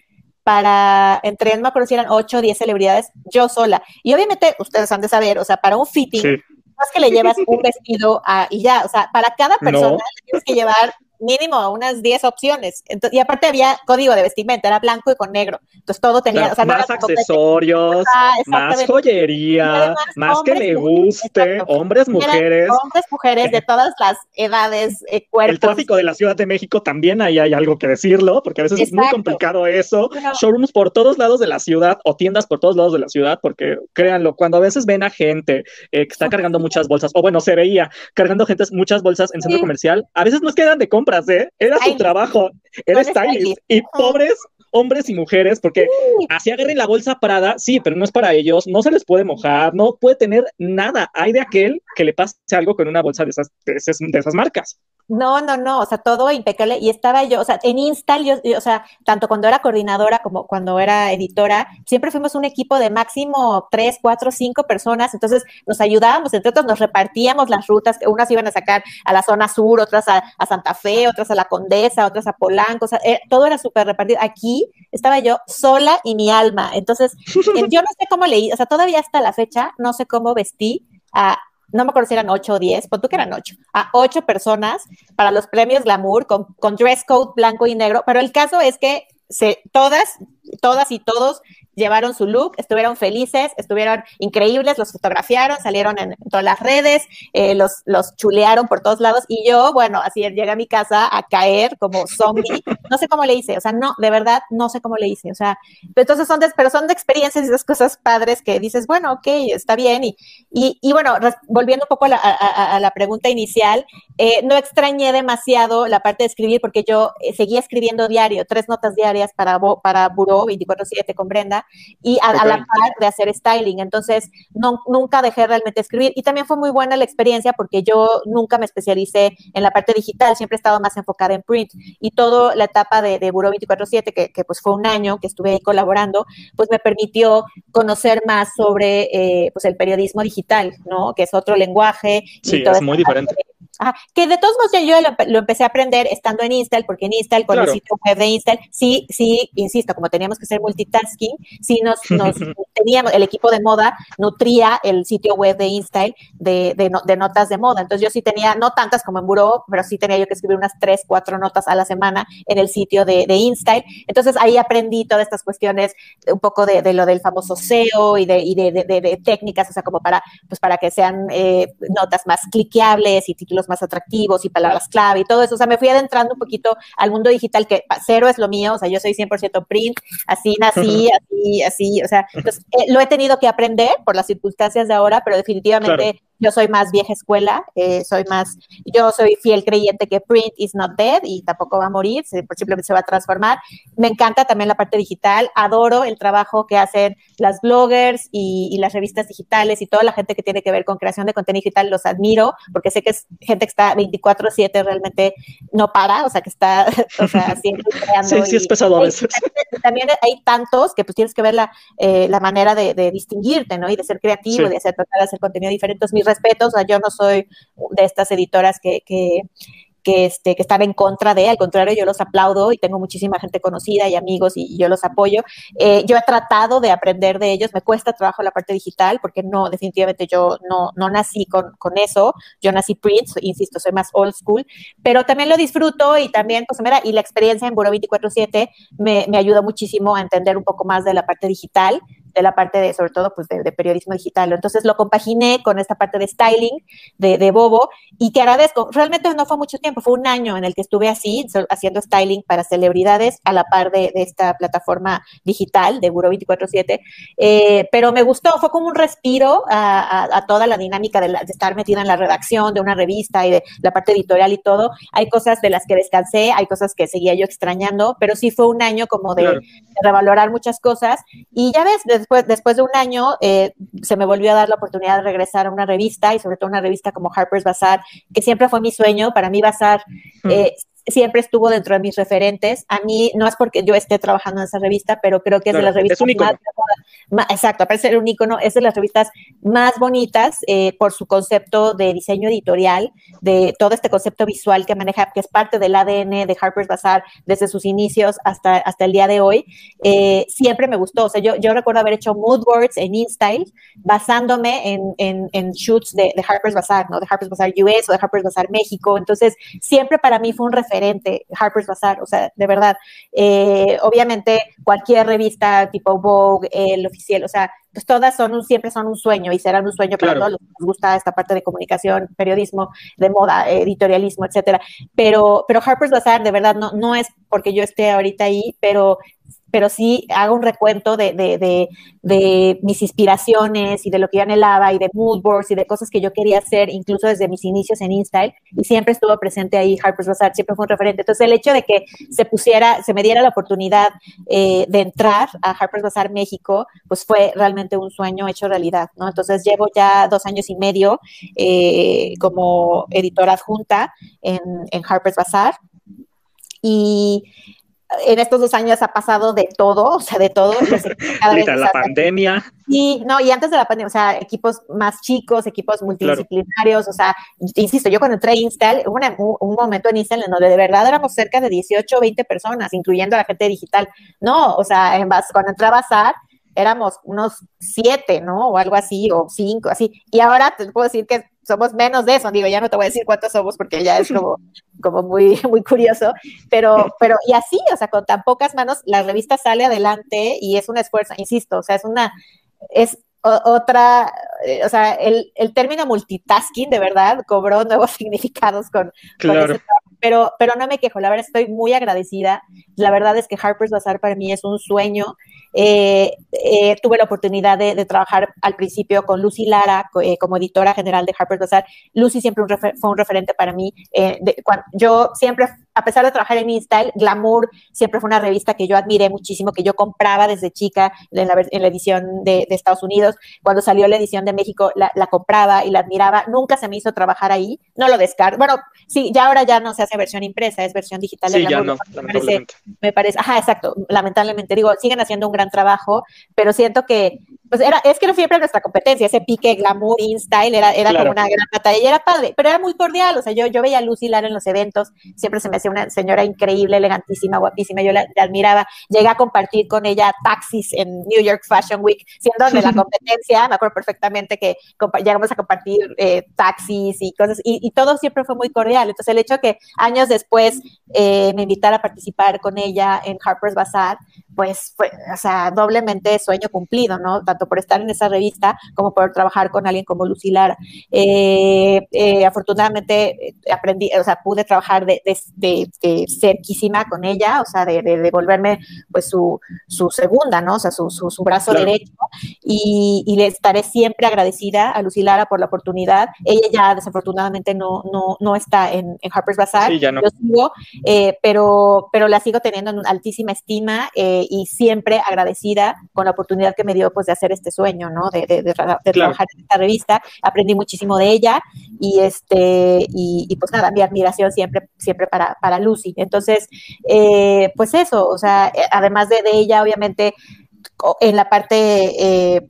para, entre, no me acuerdo si eran 8 o 10 celebridades, yo sola. Y obviamente, ustedes han de saber, o sea, para un fitting, sí. no es que le llevas un vestido a, y ya, o sea, para cada persona no. tienes que llevar mínimo unas 10 opciones. Entonces, y aparte había código de vestimenta, era blanco y con negro. Entonces todo tenía... Claro, o sea, más no accesorios, ah, más joyería, más que le guste, exacto. hombres, mujeres. Hombres, mujeres de todas las edades, eh, cuerpos. El tráfico de la Ciudad de México también ahí hay algo que decirlo, porque a veces exacto. es muy complicado eso. Showrooms por todos lados de la ciudad o tiendas por todos lados de la ciudad, porque créanlo, cuando a veces ven a gente eh, que está cargando muchas bolsas, o bueno, se veía cargando gente muchas bolsas en centro comercial, a veces no es que eran de compra ¿eh? Era su trabajo, era stylist. Y pobres hombres y mujeres, porque sí. así agarren la bolsa parada, sí, pero no es para ellos, no se les puede mojar, no puede tener nada. Hay de aquel que le pase algo con una bolsa de esas, de esas, de esas marcas. No, no, no, o sea, todo impecable. Y estaba yo, o sea, en Install, yo, o sea, tanto cuando era coordinadora como cuando era editora, siempre fuimos un equipo de máximo tres, cuatro, cinco personas. Entonces nos ayudábamos, entre otros nos repartíamos las rutas. Unas iban a sacar a la zona sur, otras a, Santa Fe, otras a la Condesa, otras a Polanco. O sea, eh, todo era súper repartido. Aquí estaba yo sola y mi alma. Entonces, yo no sé cómo leí, o sea, todavía hasta la fecha, no sé cómo vestí a no me acuerdo si eran ocho o diez, pues tú que eran ocho, a ocho personas para los premios Glamour con, con dress code blanco y negro, pero el caso es que se, todas, todas y todos llevaron su look, estuvieron felices, estuvieron increíbles, los fotografiaron, salieron en, todas las redes, eh, los, los chulearon por todos lados y yo, bueno, así llegué a mi casa a caer como zombie, no sé cómo le hice, o sea, no, de verdad, no sé cómo le hice, o sea, entonces son de, pero son de experiencias y esas cosas padres que dices, bueno, ok, está bien. Y, y, y bueno, volviendo un poco a la, a, la pregunta inicial, eh, no extrañé demasiado la parte de escribir porque yo eh, seguía escribiendo diario, tres notas diarias para, para Buró 24-7 con Brenda, y a, la par de hacer styling. Entonces, no, nunca dejé realmente escribir. Y también fue muy buena la experiencia porque yo nunca me especialicé en la parte digital, siempre he estado más enfocada en print. Y toda la etapa de, de Buró 24-7, que, que, pues fue un año que estuve ahí colaborando, pues me permitió conocer más sobre eh, pues el periodismo digital, ¿no? Que es otro lenguaje. Sí, es muy diferente que de todos modos yo, lo, empecé a aprender estando en Install, porque en Install, con el sitio web de Install, sí, sí, insisto, como teníamos que hacer multitasking, sí nos, nos teníamos, el equipo de moda nutría el sitio web de Install de, de, notas de moda. Entonces yo sí tenía, no tantas como en Buró, pero sí tenía yo que escribir unas tres, cuatro notas a la semana en el sitio de, de Install. Entonces ahí aprendí todas estas cuestiones, un poco de, lo del famoso SEO y de, y de, técnicas, o sea, como para, pues para que sean eh, notas más cliqueables y títulos más atractivos y palabras clave y todo eso. O sea, me fui adentrando un poquito al mundo digital, que cero es lo mío, o sea, yo soy 100% print, así nací, así, así, o sea, entonces, eh, lo he tenido que aprender por las circunstancias de ahora, pero definitivamente yo soy más vieja escuela, eh, soy más, yo soy fiel creyente que print is not dead y tampoco va a morir, simplemente se va a transformar. Me encanta también la parte digital, adoro el trabajo que hacen las bloggers y, las revistas digitales y toda la gente que tiene que ver con creación de contenido digital, los admiro porque sé que es gente que está 24/7 realmente no para, o sea, que está, o sea, siempre creando. Sí, sí, es pesado a veces. También, hay tantos que pues tienes que ver la, eh, la manera de, distinguirte, ¿no? Y de ser creativo, y de hacer, tratar de hacer contenido diferente. Entonces, respeto, o sea, yo no soy de estas editoras que, que, que, este, que están en contra de, al contrario, yo los aplaudo y tengo muchísima gente conocida y amigos y, yo los apoyo. Eh, yo he tratado de aprender de ellos, me cuesta trabajo la parte digital porque no, definitivamente yo no, no nací con, con eso, yo nací print, insisto, soy más old school, pero también lo disfruto y también, pues mira, y la experiencia en Buro 24-7 me, me ayuda muchísimo a entender un poco más de la parte digital de la parte de, sobre todo, pues de, periodismo digital. Entonces lo compaginé con esta parte de styling de, de, Bobo y te agradezco. Realmente no fue mucho tiempo, fue un año en el que estuve así, haciendo styling para celebridades a la par de, esta plataforma digital de Buro 24-7. Eh, pero me gustó, fue como un respiro a, toda la dinámica de, estar metida en la redacción de una revista y de la parte editorial y todo. Hay cosas de las que descansé, hay cosas que seguía yo extrañando, pero sí fue un año como de, revalorar muchas cosas. Y ya ves, después, después de un año eh, se me volvió a dar la oportunidad de regresar a una revista y sobre todo una revista como Harper's Bazaar, que siempre fue mi sueño. Para mí Bazaar eh, siempre estuvo dentro de mis referentes. A mí no es porque yo esté trabajando en esa revista, pero creo que es de las revistas más, exacto, parece ser un icono, es de las revistas más bonitas eh, por su concepto de diseño editorial, de todo este concepto visual que maneja, que es parte del ADN de Harper's Bazaar desde sus inicios hasta, hasta el día de hoy. Eh, siempre me gustó, o sea, yo, yo recuerdo haber hecho mood boards en InStyle basándome en, en, en shoots de, de, Harper's Bazaar, ¿no? De Harper's Bazaar US o de Harper's Bazaar México. Entonces, siempre para mí fue un referente Harper's Bazaar, o sea, de verdad. Eh, obviamente, cualquier revista tipo Vogue, El Oficial, o sea, pues todas son un, siempre son un sueño y serán un sueño para todos los que nos gusta esta parte de comunicación, periodismo, de moda, editorialismo, etcétera. Pero, pero Harper's Bazaar, de verdad, no, no es porque yo esté ahorita ahí, pero pero sí hago un recuento de, de, mis inspiraciones y de lo que yo anhelaba y de mood boards y de cosas que yo quería hacer, incluso desde mis inicios en InStyle, y siempre estuvo presente ahí Harper's Bazaar, siempre fue un referente. Entonces, el hecho de que se pusiera, se me diera la oportunidad eh, de entrar a Harper's Bazaar México, pues fue realmente un sueño hecho realidad, ¿no? Entonces, llevo ya dos años y medio eh, como editora adjunta en, en Harper's Bazaar. Y en estos dos años ha pasado de todo, o sea, de todo. Ahorita la pandemia. Sí, no, y antes de la pandemia, o sea, equipos más chicos, equipos multidisciplinarios, o sea, insisto, yo cuando entré a Instal, hubo un momento en Instal en donde de verdad éramos cerca de 18 o 20 personas, incluyendo a la gente digital. No, o sea, en cuando entré a Bazar, éramos unos siete, ¿no? O algo así, o cinco, así. Y ahora te puedo decir que somos menos de eso, digo, ya no te voy a decir cuántos somos porque ya es como, como muy, muy curioso, pero, pero, y así, o sea, con tan pocas manos, la revista sale adelante y es un esfuerzo, insisto, o sea, es una, es otra, eh, o sea, el, el, término multitasking de verdad cobró nuevos significados con, claro. con ese pero, pero no me quejo, la verdad estoy muy agradecida. La verdad es que Harper's Bazaar para mí es un sueño. Eh, eh, tuve la oportunidad de, trabajar al principio con Lucy Lara eh, como editora general de Harper's Bazaar. Lucy siempre un fue un referente para mí. Yo siempre, a pesar de trabajar en InStyle, Glamour siempre fue una revista que yo admiré muchísimo, que yo compraba desde chica en la, en la edición de, de, Estados Unidos. Cuando salió la edición de México, la, la, compraba y la admiraba. Nunca se me hizo trabajar ahí. No lo descarto. Bueno, sí, ya ahora ya no se hace versión impresa, es versión digital. Sí, de ya no, me parece, me parece, ajá, exacto, lamentablemente. Digo, siguen haciendo un gran trabajo, pero siento que, pues era, es que no siempre nuestra competencia, ese pique glamour, InStyle, era, era claro. como una gran batalla y era padre, pero era muy cordial, o sea, yo, yo veía a Lucy Lara en los eventos, siempre se me hacía una señora increíble, elegantísima, guapísima, yo la, la admiraba, llegué a compartir con ella taxis en New York Fashion Week, siendo de la competencia, me acuerdo perfectamente que llegamos a compartir eh, taxis y cosas, y, y, todo siempre fue muy cordial, entonces el hecho que años después eh, me invitara a participar con ella en Harper's Bazaar, pues fue, o sea, doblemente sueño cumplido, ¿no? Tanto por estar en esa revista como por trabajar con alguien como Lucy Lara. Eh, eh, afortunadamente aprendí, o sea, pude trabajar de, de, de, de cerquísima con ella, o sea, de, devolverme pues su, su, segunda, ¿no? O sea, su, su, su brazo claro. derecho y, y, le estaré siempre agradecida a Lucy Lara por la oportunidad. Ella ya desafortunadamente no, no, no está en, en Harper's Bazaar, sí, ya no. yo sigo, eh, pero, pero la sigo teniendo en altísima estima y siempre agradecida con la oportunidad que me dio pues de hacer este sueño, ¿no? De, de, de, de claro. trabajar en esta revista. Aprendí muchísimo de ella y este, y, y, pues nada, mi admiración siempre, siempre para, para Lucy. Entonces, eh, pues eso, o sea, además de, de ella, obviamente, en la parte eh,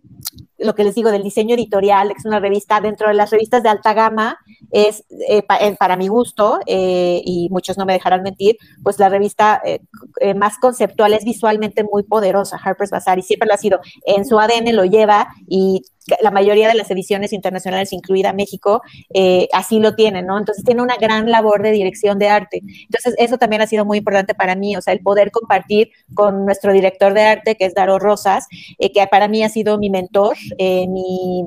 lo que les digo del diseño editorial, es una revista dentro de las revistas de alta gama, es eh, pa, eh, para mi gusto, eh, y muchos no me dejarán mentir, pues la revista eh, más conceptual es visualmente muy poderosa, Harper's Bazaar, y siempre lo ha sido. En su ADN lo lleva y la mayoría de las ediciones internacionales, incluida México, eh, así lo tienen, ¿no? Entonces tiene una gran labor de dirección de arte. Entonces eso también ha sido muy importante para mí, o sea, el poder compartir con nuestro director de arte, que es Daro Rosas, eh, que para mí ha sido mi mentor, eh, mi,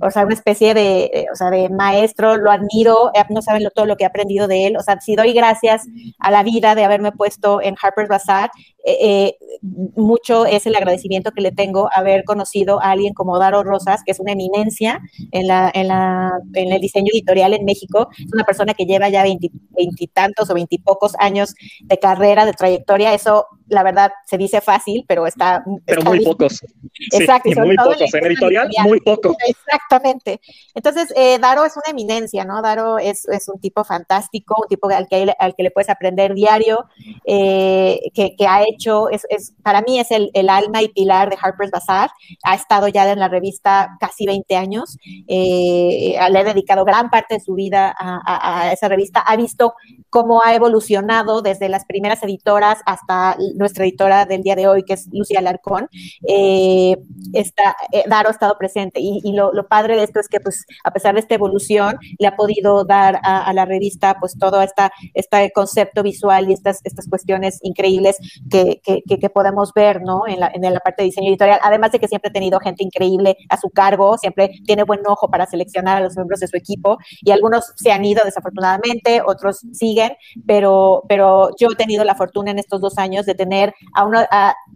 o sea, una especie de, o sea, de maestro, lo admiro, no saben lo, todo lo que he aprendido de él, o sea, si doy gracias a la vida de haberme puesto en Harper's Bazaar, mucho es el agradecimiento que le tengo haber conocido a alguien como Daro Rosas, que es una eminencia en, la, en, la, en el diseño editorial en México. Es una persona que lleva ya veintitantos o veintipocos años de carrera, de trayectoria. Eso, la verdad, se dice fácil, pero está. Pero está muy difícil. pocos. Exacto. Sí, muy pocos. En editorial, muy poco. Exactamente. Entonces, eh, Daro es una eminencia, ¿no? Daro es, es, un tipo fantástico, un tipo al que, al que le puedes aprender diario, eh, que, que, ha hecho, es, es, para mí es el, el, alma y pilar de Harper's Bazaar. Ha estado ya en la revista casi 20 años. Eh, le ha dedicado gran parte de su vida a, esa revista. Ha visto cómo ha evolucionado desde las primeras editoras hasta nuestra editora del día de hoy, que es Lucía Alarcón. Eh, está, eh, Daro ha estado presente y, lo, padre de esto es que, pues, a pesar de esta evolución, le ha podido dar a, la revista, pues, todo esta, este concepto visual y estas, estas cuestiones increíbles que, que, que, podemos ver, ¿no? En la, en la parte de diseño editorial. Además de que siempre ha tenido gente increíble a su cargo, siempre tiene buen ojo para seleccionar a los miembros de su equipo y algunos se han ido desafortunadamente, otros siguen, pero, pero yo he tenido la fortuna en estos dos años de tener a uno,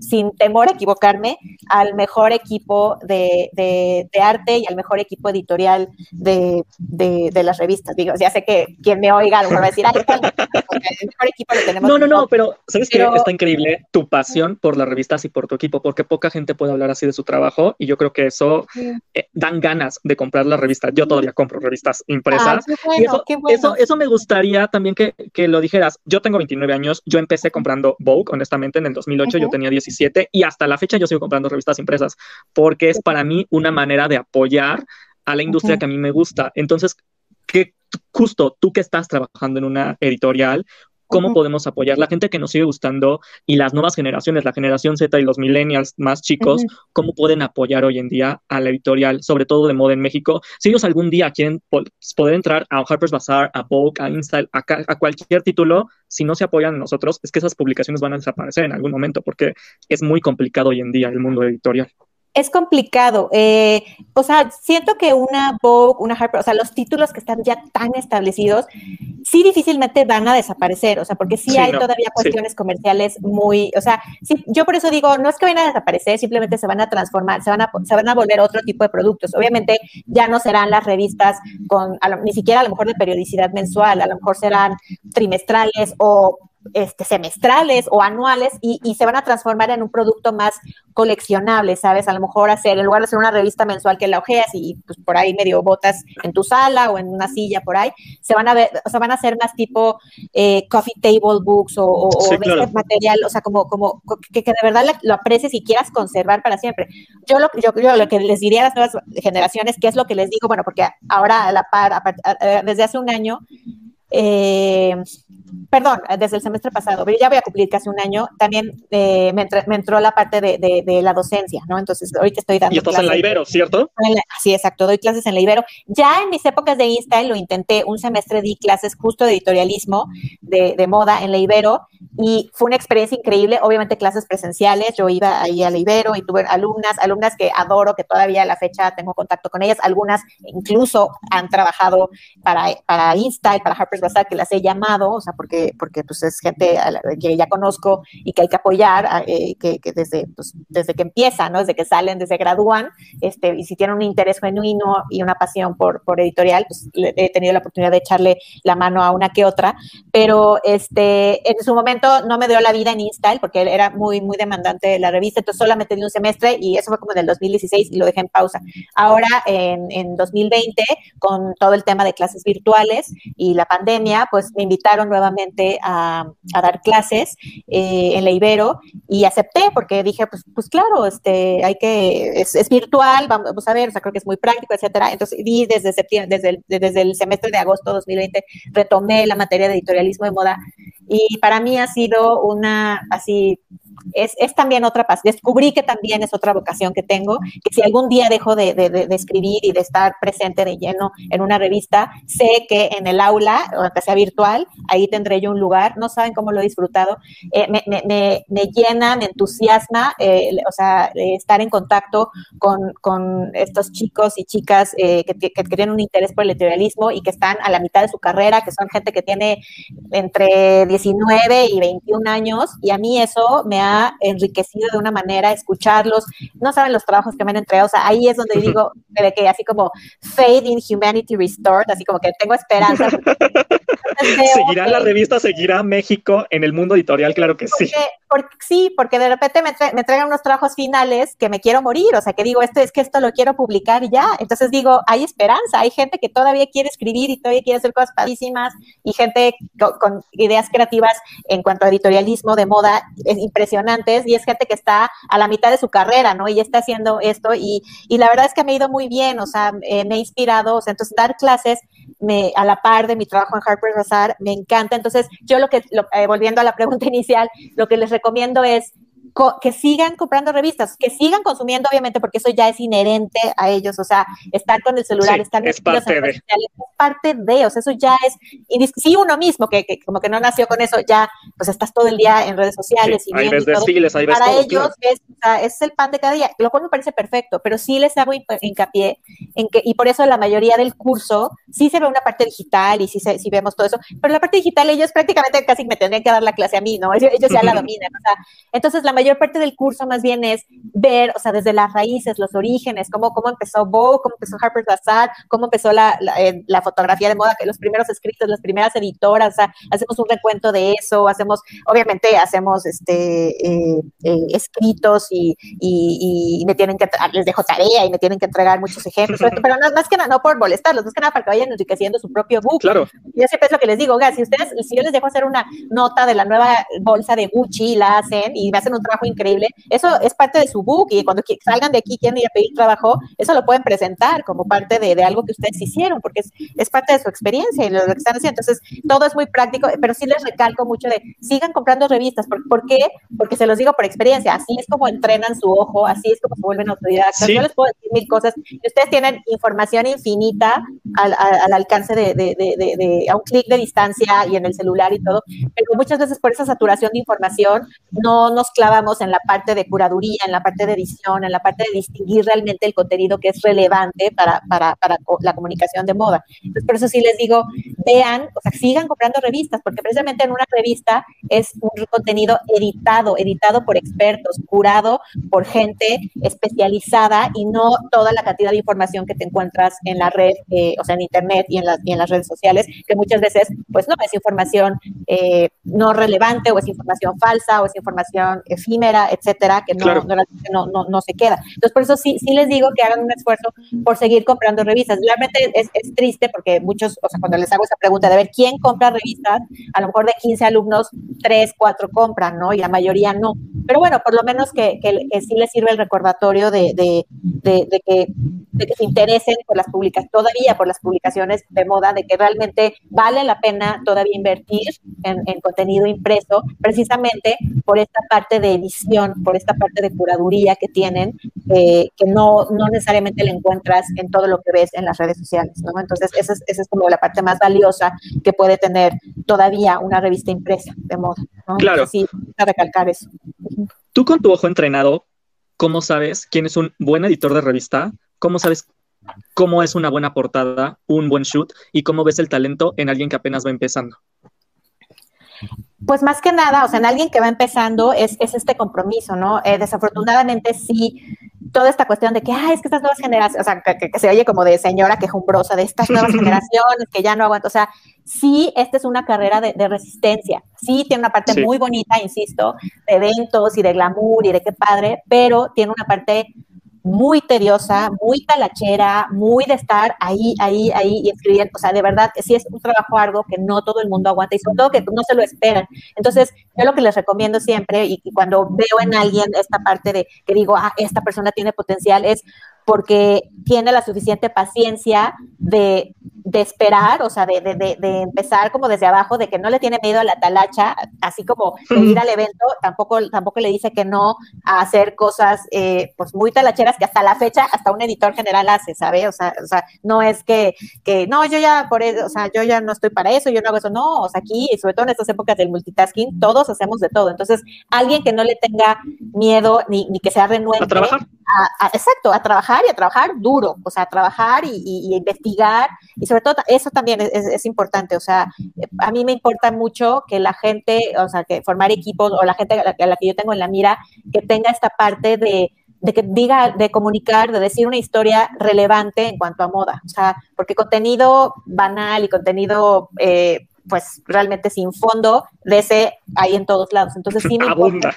sin temor a equivocarme, al mejor equipo de, arte y al mejor equipo editorial de, las revistas. Digo, ya sé que quien me oiga lo va a decir, el mejor equipo lo tenemos. No, no, no, pero ¿sabes qué? Está increíble tu pasión por las revistas y por tu equipo, porque poca gente puede hablar así de su trabajo y yo creo que eso eh, dan ganas de comprar la revista. Yo todavía compro revistas impresas. eso, eso, me gustaría también que, que, lo dijeras. Yo tengo 29 años, yo empecé comprando Vogue, honestamente, en el 2008, yo tenía 17 y hasta la fecha yo sigo comprando revistas impresas porque es para mí una manera de apoyar a la industria que a mí me gusta. Entonces, que justo tú que estás trabajando en una editorial, cómo podemos apoyar la gente que nos sigue gustando y las nuevas generaciones, la generación Z y los millennials más chicos, cómo pueden apoyar hoy en día a la editorial, sobre todo de moda en México. Si ellos algún día quieren poder entrar a Harper's Bazaar, a Vogue, a Insta, a, cualquier título, si no se apoyan a nosotros, es que esas publicaciones van a desaparecer en algún momento porque es muy complicado hoy en día el mundo editorial es complicado. Eh, o sea, siento que una Vogue, una Harper, o sea, los títulos que están ya tan establecidos, sí difícilmente van a desaparecer, o sea, porque sí, hay todavía cuestiones comerciales muy, o sea, sí, yo por eso digo, no es que vayan a desaparecer, simplemente se van a transformar, se van a, se van a volver otro tipo de productos. Obviamente ya no serán las revistas con, ni siquiera a lo mejor de periodicidad mensual, a lo mejor serán trimestrales o este, semestrales o anuales y, se van a transformar en un producto más coleccionable, ¿sabes? A lo mejor hacer, en lugar de hacer una revista mensual que la ojeas y pues por ahí medio botas en tu sala o en una silla por ahí, se van a ver, o sea, van a ser más tipo eh, coffee table books o, de material, o sea, como, como que, de verdad lo aprecies y quieras conservar para siempre. Yo lo, yo, lo que les diría a las nuevas generaciones, ¿qué es lo que les digo? Bueno, porque ahora a la par, desde hace un año, eh, perdón, desde el semestre pasado, pero ya voy a cumplir casi un año, también eh, me, entró, la parte de, la docencia, ¿no? Entonces, ahorita estoy dando. Y estás en la Ibero, ¿cierto? Sí, exacto, doy clases en la Ibero. Ya en mis épocas de Insta lo intenté, un semestre di clases justo de editorialismo, de, de moda en la Ibero, y fue una experiencia increíble, obviamente clases presenciales, yo iba ahí a la Ibero y tuve alumnas, alumnas que adoro, que todavía a la fecha tengo contacto con ellas, algunas incluso han trabajado para, para Insta y para Harper's Bazaar, que las he llamado, o sea, porque, porque pues es gente que ya conozco y que hay que apoyar, eh, que, desde, pues, desde que empiezan, ¿no? Desde que salen, desde que gradúan, este, y si tienen un interés genuino y una pasión por, por editorial, pues he tenido la oportunidad de echarle la mano a una que otra, pero este, en su momento no me dio la vida en InStyle porque era muy, muy demandante la revista, entonces solamente di un semestre y eso fue como en el 2016 y lo dejé en pausa. Ahora, en, en 2020, con todo el tema de clases virtuales y la pandemia, pues me invitaron nuevamente a, dar clases eh, en la y acepté porque dije, pues, pues claro, este, hay que, es, virtual, vamos a ver, o sea, creo que es muy práctico, etcétera. Entonces, vi desde septiembre, desde el, desde el semestre de agosto de 2020, retomé la materia de editorialismo de moda y para mí ha sido una, así, es, es, también otra paz. Descubrí que también es otra vocación que tengo, que si algún día dejo de, de, escribir y de estar presente de lleno en una revista, sé que en el aula, aunque sea virtual, ahí tendré yo un lugar. No saben cómo lo he disfrutado. Eh, me, me, me, llena, me entusiasma, eh, o sea, estar en contacto con, con estos chicos y chicas eh, que, que, tienen un interés por el editorialismo y que están a la mitad de su carrera, que son gente que tiene entre 19 y 21 años, y a mí eso me ha enriquecido de una manera, escucharlos, no saben los trabajos que me han entregado, o sea, ahí es donde digo, de que así como faith in humanity restored, así como que tengo esperanza. ¿Seguirá la revista, seguirá México en el mundo editorial? Claro que sí. Porque, sí, porque de repente me, me traigan unos trabajos finales que me quiero morir, o sea, que digo, esto es que esto lo quiero publicar ya. Entonces digo, hay esperanza, hay gente que todavía quiere escribir y todavía quiere hacer cosas padrísimas y gente con, ideas creativas en cuanto a editorialismo de moda es impresionantes y es gente que está a la mitad de su carrera, ¿no? Y está haciendo esto y, y la verdad es que me ha ido muy bien, o sea, eh, me he inspirado, o sea, entonces dar clases me, a la par de mi trabajo en Harper's Bazaar me encanta. Entonces, yo lo que, eh, volviendo a la pregunta inicial, lo que les recomiendo es que sigan comprando revistas, que sigan consumiendo, obviamente, porque eso ya es inherente a ellos, o sea, estar con el celular, estar es parte de. es parte de, o sea, eso ya es, sí, uno mismo, que, como que no nació con eso, ya, pues estás todo el día en redes sociales. y hay ves desfiles, hay ves Para ellos es, es, el pan de cada día, lo cual me parece perfecto, pero sí les hago hincapié en que, y por eso la mayoría del curso, sí se ve una parte digital y sí, se, sí vemos todo eso, pero la parte digital ellos prácticamente casi me tendrían que dar la clase a mí, ¿no? Ellos, ya la dominan, o sea, entonces la mayor parte del curso más bien es ver, o sea, desde las raíces, los orígenes, cómo, cómo empezó Vogue, cómo empezó Harper's Bazaar, cómo empezó la, la, eh, la fotografía de moda, que los primeros escritos, las primeras editoras, o sea, hacemos un recuento de eso, hacemos, obviamente hacemos este eh, eh, escritos y, y, me tienen que, les dejo tarea y me tienen que entregar muchos ejemplos, pero no, más que nada, no por molestarlos, más que nada para que vayan enriqueciendo su propio book. Claro. Yo siempre es lo que les digo, si ustedes, si yo les dejo hacer una nota de la nueva bolsa de Gucci, la hacen y me hacen un trabajo increíble, eso es parte de su book y cuando salgan de aquí quieren ir a pedir trabajo, eso lo pueden presentar como parte de, de algo que ustedes hicieron, porque es, es, parte de su experiencia y lo, que están haciendo. Entonces, todo es muy práctico, pero sí les recalco mucho de sigan comprando revistas. ¿Por, ¿por qué? Porque se los digo por experiencia, así es como entrenan su ojo, así es como se vuelven autodidactas. Yo les puedo decir mil cosas y ustedes tienen información infinita al, al, alcance de, de, de, a un clic de distancia y en el celular y todo, pero muchas veces por esa saturación de información no nos clavamos en la parte de curaduría, en la parte de edición, en la parte de distinguir realmente el contenido que es relevante para, para, para la comunicación de moda. Entonces, por eso sí les digo, vean, o sea, sigan comprando revistas, porque precisamente en una revista es un contenido editado, editado por expertos, curado por gente especializada y no toda la cantidad de información que te encuentras en la red, eh, o sea, en internet y en, las, y en las redes sociales, que muchas veces, pues no, es información eh, no relevante o es información falsa o es información efímera, etcétera, que no, no, no, no, se queda. Entonces, por eso sí, sí les digo que hagan un esfuerzo por seguir comprando revistas. Realmente es, es triste porque muchos, o sea, cuando les hago esa pregunta de ver quién compra revistas, a lo mejor de 15 alumnos, 3, 4 compran, ¿no? Y la mayoría no. Pero bueno, por lo menos que, que, que sí les sirve el recordatorio de, de, de, de, que, que se interesen por las publicaciones, todavía por las publicaciones de moda, de que realmente vale la pena todavía invertir en, en contenido impreso, precisamente por esta parte de edición, por esta parte de curaduría que tienen, eh, que no, no necesariamente le encuentras en todo lo que ves en las redes sociales, ¿no? Entonces, esa es, esa es como la parte más valiosa que puede tener todavía una revista impresa de moda, ¿no? Claro. Sí, a recalcar eso. Tú con tu ojo entrenado, ¿cómo sabes quién es un buen editor de revista? ¿Cómo sabes cómo es una buena portada, un buen shoot y cómo ves el talento en alguien que apenas va empezando? Pues más que nada, o sea, en alguien que va empezando es, es este compromiso, ¿no? Eh, desafortunadamente sí, toda esta cuestión de que, ay, es que estas nuevas generaciones, o sea, que, que, se oye como de señora quejumbrosa, de estas nuevas generaciones que ya no aguanto, o sea, sí, esta es una carrera de, de resistencia, sí tiene una parte sí. muy bonita, insisto, de eventos y de glamour y de qué padre, pero tiene una parte muy tediosa, muy talachera, muy de estar ahí, ahí, ahí y escribiendo. O sea, de verdad, sí es un trabajo algo que no todo el mundo aguanta y sobre todo que no se lo esperan. Entonces, yo lo que les recomiendo siempre y, y cuando veo en alguien esta parte de que digo, ah, esta persona tiene potencial, es porque tiene la suficiente paciencia de, de esperar, o sea, de, de, de, empezar como desde abajo, de que no le tiene miedo a la talacha, así como de ir al evento, tampoco, tampoco le dice que no a hacer cosas eh, pues muy talacheras que hasta la fecha, hasta un editor general hace, ¿sabe? O sea, o sea no es que, que, no, yo ya por eso, o sea, yo ya no estoy para eso, yo no hago eso, no, o sea, aquí, sobre todo en estas épocas del multitasking, todos hacemos de todo. Entonces, alguien que no le tenga miedo ni, ni que sea renuente. A trabajar. A, exacto, a trabajar y a trabajar duro, o sea, a trabajar y, y, investigar, y sobre todo eso también es, importante, o sea, a mí me importa mucho que la gente, o sea, que formar equipos, o la gente a la, a la que yo tengo en la mira, que tenga esta parte de, de que diga, de comunicar, de decir una historia relevante en cuanto a moda, o sea, porque contenido banal y contenido eh, pues realmente sin fondo, de ese hay en todos lados. Entonces sí me importa,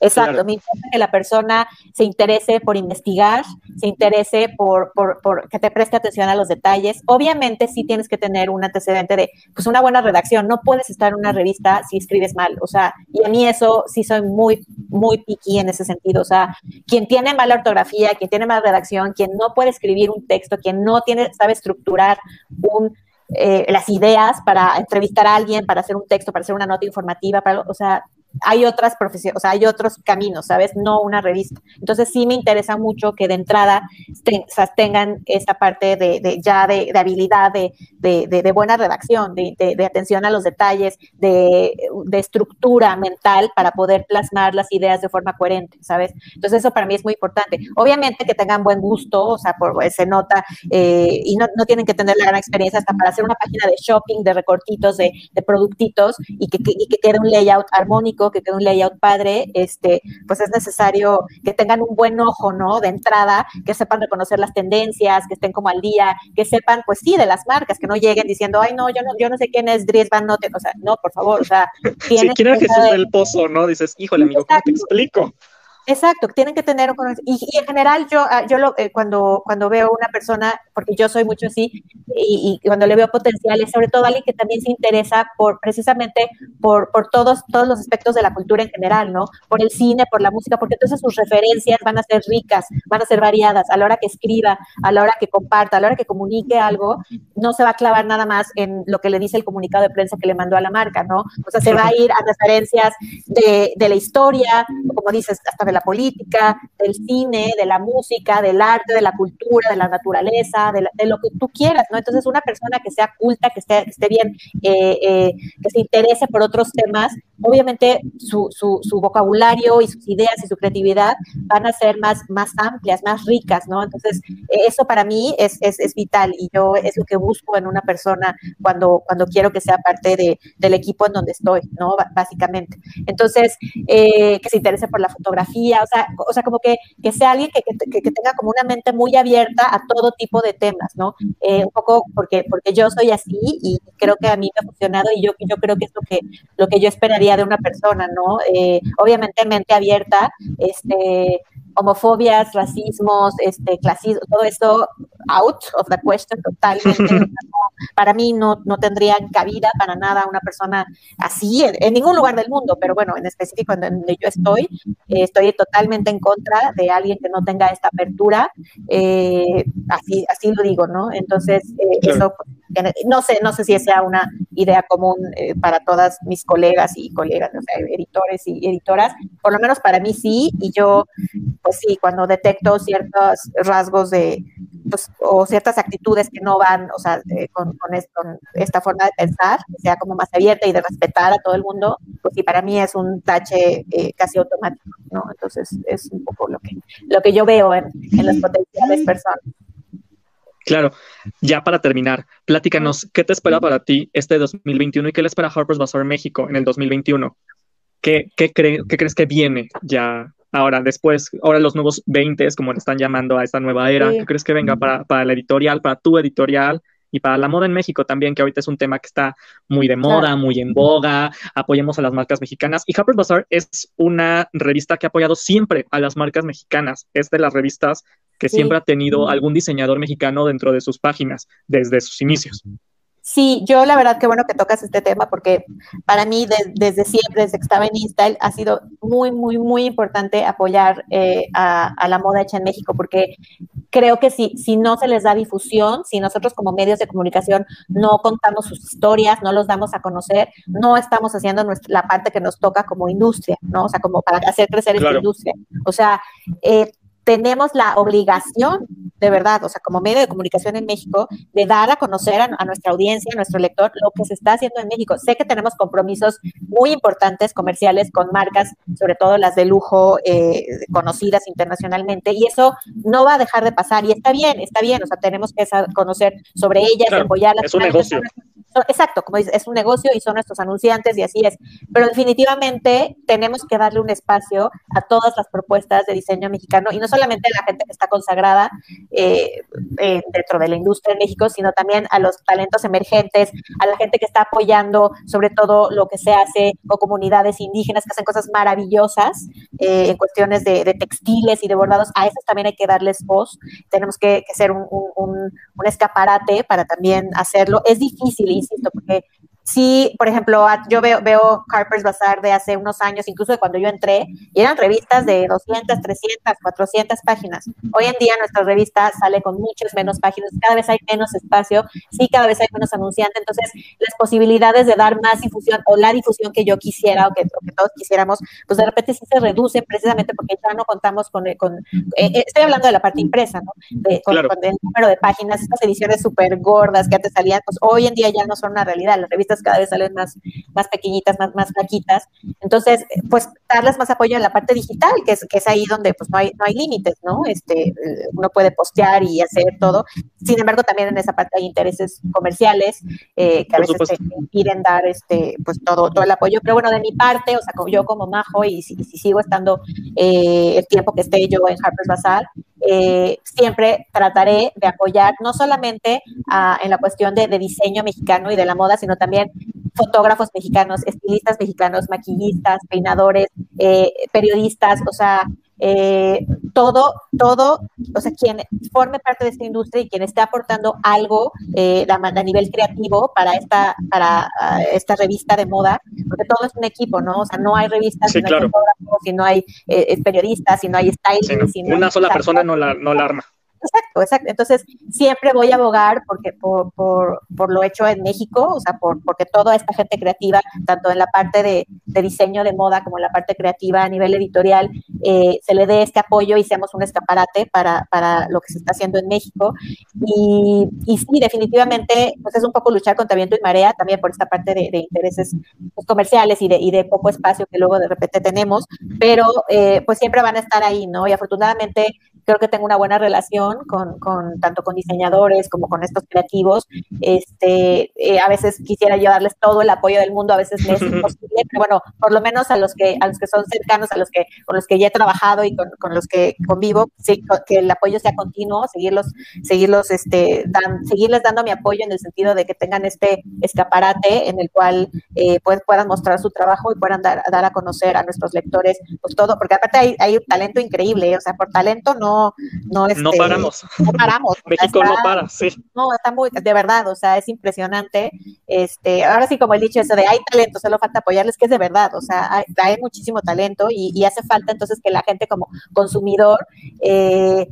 exacto, claro. me importa que la persona se interese por investigar, se interese por, por, por, que te preste atención a los detalles. Obviamente sí tienes que tener un antecedente de, pues una buena redacción, no puedes estar en una revista si escribes mal, o sea, y a mí eso sí soy muy, muy piqui en ese sentido, o sea, quien tiene mala ortografía, quien tiene mala redacción, quien no puede escribir un texto, quien no tiene, sabe estructurar un eh, las ideas para entrevistar a alguien, para hacer un texto, para hacer una nota informativa, para, o sea, hay otras profesiones, o sea, hay otros caminos, ¿sabes? No una revista. Entonces sí me interesa mucho que de entrada tengan esta parte de, ya de, habilidad, de, buena redacción, de, atención a los detalles, de, estructura mental para poder plasmar las ideas de forma coherente, ¿sabes? Entonces eso para mí es muy importante. Obviamente que tengan buen gusto, o sea, por, se nota, eh, y no, tienen que tener la gran experiencia hasta para hacer una página de shopping, de recortitos, de, productitos, y que, y que quede un layout armónico que quede un layout padre, este, pues es necesario que tengan un buen ojo, ¿no? De entrada, que sepan reconocer las tendencias, que estén como al día, que sepan, pues sí, de las marcas, que no lleguen diciendo, ay, no, yo no, yo no sé quién es Dries Van Noten, o sea, no, por favor, o sea, si quieren Jesús del Pozo, ¿no? Dices, híjole, amigo, ¿cómo te explico? Exacto, tienen que tener un y, y en general yo, ah, yo lo, eh, cuando, cuando veo una persona, porque yo soy mucho así, y, cuando le veo potenciales, sobre todo alguien que también se interesa por precisamente por, por todos, todos los aspectos de la cultura en general, ¿no? Por el cine, por la música, porque entonces sus referencias van a ser ricas, van a ser variadas, a la hora que escriba, a la hora que comparta, a la hora que comunique algo, no se va a clavar nada más en lo que le dice el comunicado de prensa que le mandó a la marca, ¿no? O sea, se va a ir a referencias de, de la historia, como dices, hasta de la política, del cine, de la música, del arte, de la cultura, de la naturaleza, de, lo que tú quieras, ¿no? Entonces, una persona que sea culta, que esté, esté bien, eh, eh, que se interese por otros temas, obviamente su, su, vocabulario y sus ideas y su creatividad van a ser más, más amplias, más ricas, ¿no? Entonces, eso para mí es, es, es vital y yo es lo que busco en una persona cuando, cuando quiero que sea parte de, del equipo en donde estoy, ¿no? básicamente. Entonces, eh, que se interese por la fotografía, o sea, o sea como que, que sea alguien que, que, tenga como una mente muy abierta a todo tipo de temas, ¿no? Eh, un poco porque, porque yo soy así y creo que a mí me ha funcionado y yo, yo creo que es lo que, lo que yo esperaría de una persona, ¿no? Eh, obviamente mente abierta, este, homofobias, racismos, este, clasismo, todo esto out of the question totalmente. para mí no, no tendría cabida para nada una persona así en, ningún lugar del mundo, pero bueno, en específico en donde yo estoy, eh, estoy totalmente en contra de alguien que no tenga esta apertura, eh, así, así lo digo, ¿no? Entonces, eh, eso, no sé, no sé si sea una idea común para todas mis colegas y colegas, o sea, editores y editoras, por lo menos para mí sí, y yo pues sí, cuando detecto ciertos rasgos de, pues, o ciertas actitudes que no van, o sea, eh, con, esto, esta forma de pensar, que sea como más abierta y de respetar a todo el mundo, pues sí, para mí es un tache eh, casi automático, ¿no? Entonces es un poco lo que, lo que yo veo en, en las potenciales personas. Claro, ya para terminar, platícanos, ¿qué te espera para ti este 2021 y qué le espera Harper's Bazaar México en el 2021? ¿Qué, qué, ¿Qué crees que viene ya Ahora, después, ahora los nuevos 20, como le están llamando a esta nueva era, ¿qué crees que venga para, para la editorial, para tu editorial? y para la moda en México también, que ahorita es un tema que está muy de moda, muy en boga, apoyemos a las marcas mexicanas. Y Harper's Bazaar es una revista que ha apoyado siempre a las marcas mexicanas. Es de las revistas que siempre ha tenido algún diseñador mexicano dentro de sus páginas desde sus inicios. Sí, yo la verdad que bueno que tocas este tema porque para mí desde siempre, desde que estaba en InStyle, ha sido muy, muy, muy importante apoyar eh, a, la moda hecha en México porque creo que si, si no se les da difusión, si nosotros como medios de comunicación no contamos sus historias, no los damos a conocer, no estamos haciendo nuestra, la parte que nos toca como industria, ¿no? O sea, como para hacer crecer esta industria. O sea, eh, tenemos la obligación, de verdad, o sea, como medio de comunicación en México, de dar a conocer a, nuestra audiencia, a nuestro lector, lo que se está haciendo en México. Sé que tenemos compromisos muy importantes comerciales con marcas, sobre todo las de lujo, eh, conocidas internacionalmente, y eso no va a dejar de pasar. Y está bien, está bien, o sea, tenemos que conocer sobre ellas, y apoyarlas. Es un negocio exacto, como dices, es un negocio y son nuestros anunciantes y así es. Pero definitivamente tenemos que darle un espacio a todas las propuestas de diseño mexicano y no solamente a la gente que está consagrada eh, eh, dentro de la industria en México, sino también a los talentos emergentes, a la gente que está apoyando sobre todo lo que se hace con comunidades indígenas que hacen cosas maravillosas eh, en cuestiones de, textiles y de bordados. A esos también hay que darles voz. Tenemos que, que ser un, un, un escaparate para también hacerlo. Es difícil, insisto, porque sí, por ejemplo, yo veo, veo Harper's Bazaar de hace unos años, incluso de cuando yo entré, y eran revistas de 200, 300, 400 páginas. Hoy en día nuestra revista sale con muchas menos páginas, cada vez hay menos espacio, sí, cada vez hay menos anunciantes, entonces las posibilidades de dar más difusión o la difusión que yo quisiera o que, todos quisiéramos, pues de repente sí se reduce precisamente porque ya no contamos con, con eh, eh, estoy hablando de la parte impresa, ¿no? De, con, el número de páginas, estas ediciones súper gordas que antes salían, pues hoy en día ya no son una realidad, las revistas cada vez salen más, más pequeñitas, más, más flaquitas. Entonces, pues darles más apoyo en la parte digital, que es, que es ahí donde pues no hay, no hay límites, ¿no? Este, uno puede postear y hacer todo. Sin embargo, también en esa parte hay intereses comerciales eh, que a veces te impiden dar este, pues todo, todo el apoyo. Pero bueno, de mi parte, o sea, yo como Majo y si, si sigo estando eh, el tiempo que esté yo en Harper's Bazaar, eh, siempre trataré de apoyar no solamente en la cuestión de, diseño mexicano y de la moda, sino también fotógrafos mexicanos, estilistas mexicanos, maquillistas, peinadores, eh, periodistas, o sea, eh, todo, todo, o sea, quien forme parte de esta industria y quien esté aportando algo eh, a, nivel creativo para esta, para ah, esta revista de moda, porque todo es un equipo, ¿no? O sea, no hay revistas, si no hay si no hay periodistas, si no hay stylists. una sola persona no la, no la arma. Exacto, exacto. Entonces, siempre voy a abogar porque, por, por, por lo hecho en México, o sea, por, porque toda esta gente creativa, tanto en la parte de, de diseño de moda como en la parte creativa a nivel editorial, eh, se le dé este apoyo y seamos un escaparate para, para lo que se está haciendo en México. Y, y, sí, definitivamente, pues es un poco luchar contra viento y marea, también por esta parte de, de intereses pues, comerciales y de, y de poco espacio que luego de repente tenemos, pero eh, pues siempre van a estar ahí, ¿no? Y afortunadamente creo que tengo una buena relación con, con tanto con diseñadores como con estos creativos. Este, eh, a veces quisiera llevarles todo el apoyo del mundo, a veces me es imposible, pero bueno, por lo menos a los que a los que son cercanos, a los que con los que ya he trabajado y con, con los que convivo, sí, que el apoyo sea continuo, seguirlos, seguirlos, este, dan, seguirles dando mi apoyo en el sentido de que tengan este escaparate en el cual eh, pues, puedan mostrar su trabajo y puedan dar, dar a conocer a nuestros lectores, pues todo, porque aparte hay, hay un talento increíble, o sea, por talento no no, no, este, paramos. No paramos. México no para, sí. No, está muy, de verdad, o sea, es impresionante. Este, ahora sí, como el dicho eso de hay talento, solo falta apoyarles, que es de verdad, o sea, hay, hay muchísimo talento y, y, hace falta entonces que la gente como consumidor eh,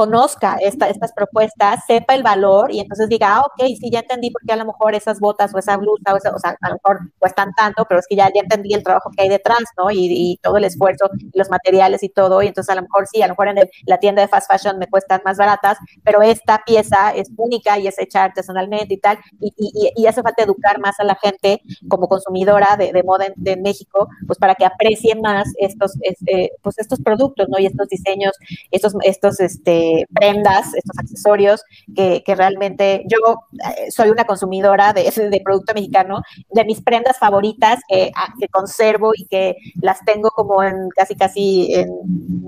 conozca estas propuestas, sepa el valor y entonces diga, ah, ok, sí, ya entendí por qué a lo mejor esas botas o esa blusa, o, sea, a lo mejor cuestan tanto, pero es que ya, ya entendí el trabajo que hay detrás, ¿no? Y, todo el esfuerzo, y los materiales y todo, y entonces a lo mejor sí, a lo mejor en la tienda de fast fashion me cuestan más baratas, pero esta pieza es única y es hecha artesanalmente y tal, y, y, hace falta educar más a la gente como consumidora de, de moda en, México, pues para que aprecien más estos, este, pues estos productos, ¿no? Y estos diseños, estos, estos, este, prendas, estos accesorios, que, realmente yo eh, soy una consumidora de, de producto mexicano, de mis prendas favoritas ah, que, conservo y que las tengo como en casi casi en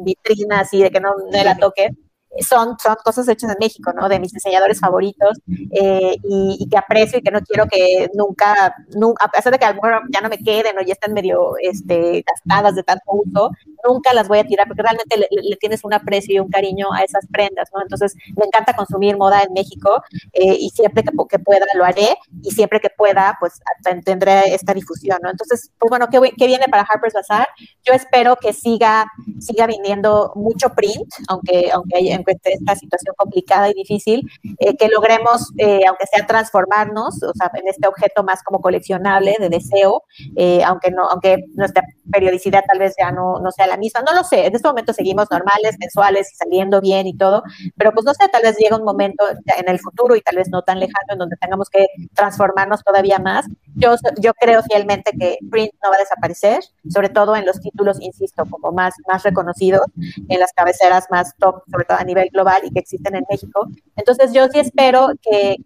vitrinas y de que no me la toque son, son cosas hechas en México, ¿no? De mis diseñadores favoritos eh, y, que aprecio y que no quiero que nunca, nunca, a pesar de que a lo mejor ya no me queden o ya están medio este, gastadas de tanto uso, nunca las voy a tirar porque realmente le, tienes un aprecio y un cariño a esas prendas, ¿no? Entonces, me encanta consumir moda en México eh, y siempre que, que, pueda lo haré y siempre que pueda, pues tendré esta difusión, ¿no? Entonces, pues bueno, ¿qué, qué viene para Harper's Bazaar? Yo espero que siga, siga viniendo mucho print, aunque, aunque hay esta situación complicada y difícil, eh, que logremos, eh, aunque sea transformarnos, o sea, en este objeto más como coleccionable de deseo, eh, aunque no, aunque nuestra periodicidad tal vez ya no, no sea la misma, no lo sé, en este momento seguimos normales, mensuales y saliendo bien y todo, pero pues no sé, tal vez llega un momento en el futuro y tal vez no tan lejano en donde tengamos que transformarnos todavía más. Yo, yo creo fielmente que print no va a desaparecer, sobre todo en los títulos, insisto, como más, más reconocidos, en las cabeceras más top, sobre todo a nivel global y que existen en México. Entonces yo sí espero que,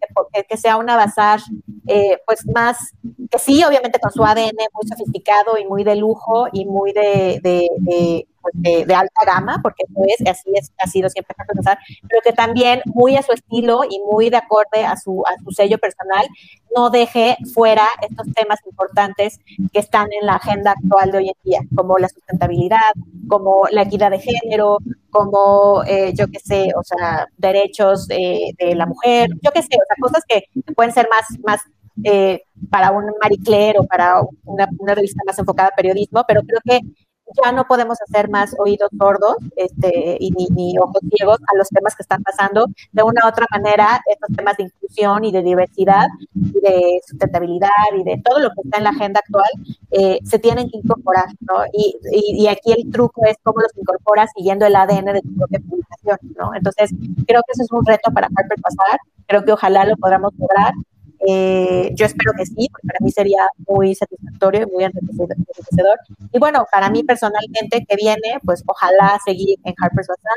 que, sea una bazar eh, pues más, que sí, obviamente con su ADN muy sofisticado y muy de lujo y muy de, de pues, de, alta gama, porque eso es, así es, ha sido siempre pensar, pero que también muy a su estilo y muy de acorde a su, a su sello personal, no deje fuera estos temas importantes que están en la agenda actual de hoy en día, como la sustentabilidad, como la equidad de género, como, eh, yo qué sé, o sea, derechos de la mujer, yo qué sé, o sea, cosas que pueden ser más, más eh, para un Marie Claire o para una, una revista más enfocada a periodismo, pero creo que ya no podemos hacer más oídos sordos este, y ni, ojos ciegos a los temas que están pasando. De una u otra manera, estos temas de inclusión y de diversidad y de sustentabilidad y de todo lo que está en la agenda actual eh, se tienen que incorporar, ¿no? Y, y, aquí el truco es cómo los incorporas siguiendo el ADN de tu propia publicación, ¿no? Entonces, creo que eso es un reto para Harper Pasar. Creo que ojalá lo podamos lograr. Eh, yo espero que sí, porque para mí sería muy satisfactorio y muy enriquecedor. Y bueno, para mí personalmente que viene, pues ojalá seguir en Harper's Bazaar.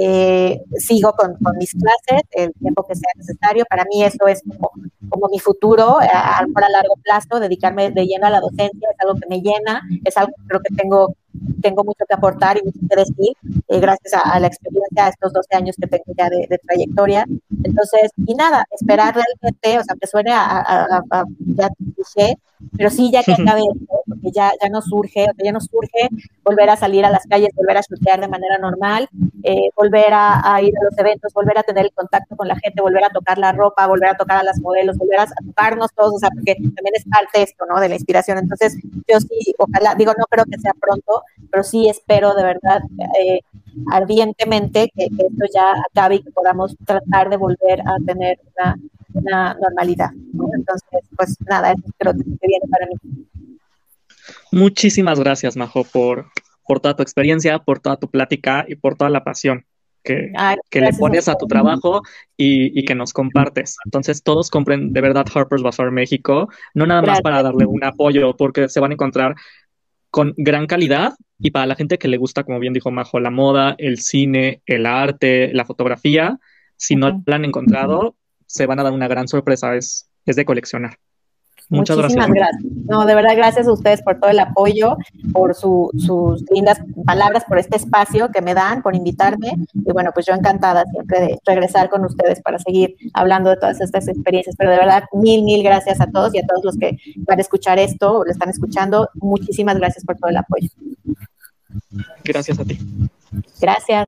Eh, sigo con, mis clases el tiempo que sea necesario. Para mí eso es como, como mi futuro a, a largo plazo, dedicarme de lleno a la docencia, es algo que me llena, es algo que creo que tengo tengo mucho que aportar y mucho que decir, eh, gracias a, la experiencia, a estos 12 años que tengo ya de, trayectoria. Entonces, y nada, esperar realmente, o sea, que suene a, a, a ya dije, pero sí, ya que acabe esto, porque ya, ya nos surge, ya nos surge volver a salir a las calles, volver a chutear de manera normal, eh, volver a, ir a los eventos, volver a tener el contacto con la gente, volver a tocar la ropa, volver a tocar a las modelos, volver a tocarnos todos, o sea, porque también es parte esto, ¿no? De la inspiración. Entonces, yo sí, ojalá, digo, no creo que sea pronto, pero sí espero de verdad eh, ardientemente que, esto ya acabe y que podamos tratar de volver a tener una, normalidad. Entonces, pues nada, eso creo que viene para mí. Muchísimas gracias, Majo, por, por toda tu experiencia, por toda tu plática y por toda la pasión que, que le pones a tu trabajo y, y, que nos compartes. Entonces, todos compren de verdad Harper's Bazaar México, no nada más para darle un apoyo, porque se van a encontrar con gran calidad y para la gente que le gusta, como bien dijo Majo, la moda, el cine, el arte, la fotografía, si no la han encontrado, se van a dar una gran sorpresa, es, es de coleccionar. Muchas Muchísimas gracias. No, de verdad, gracias a ustedes por todo el apoyo, por sus lindas palabras, por este espacio que me dan, por invitarme. Y bueno, pues yo encantada siempre de regresar con ustedes para seguir hablando de todas estas experiencias. Pero de verdad, mil, mil gracias a todos y a todos los que van a escuchar esto o lo están escuchando. Muchísimas gracias por todo el apoyo. Gracias a ti. Gracias.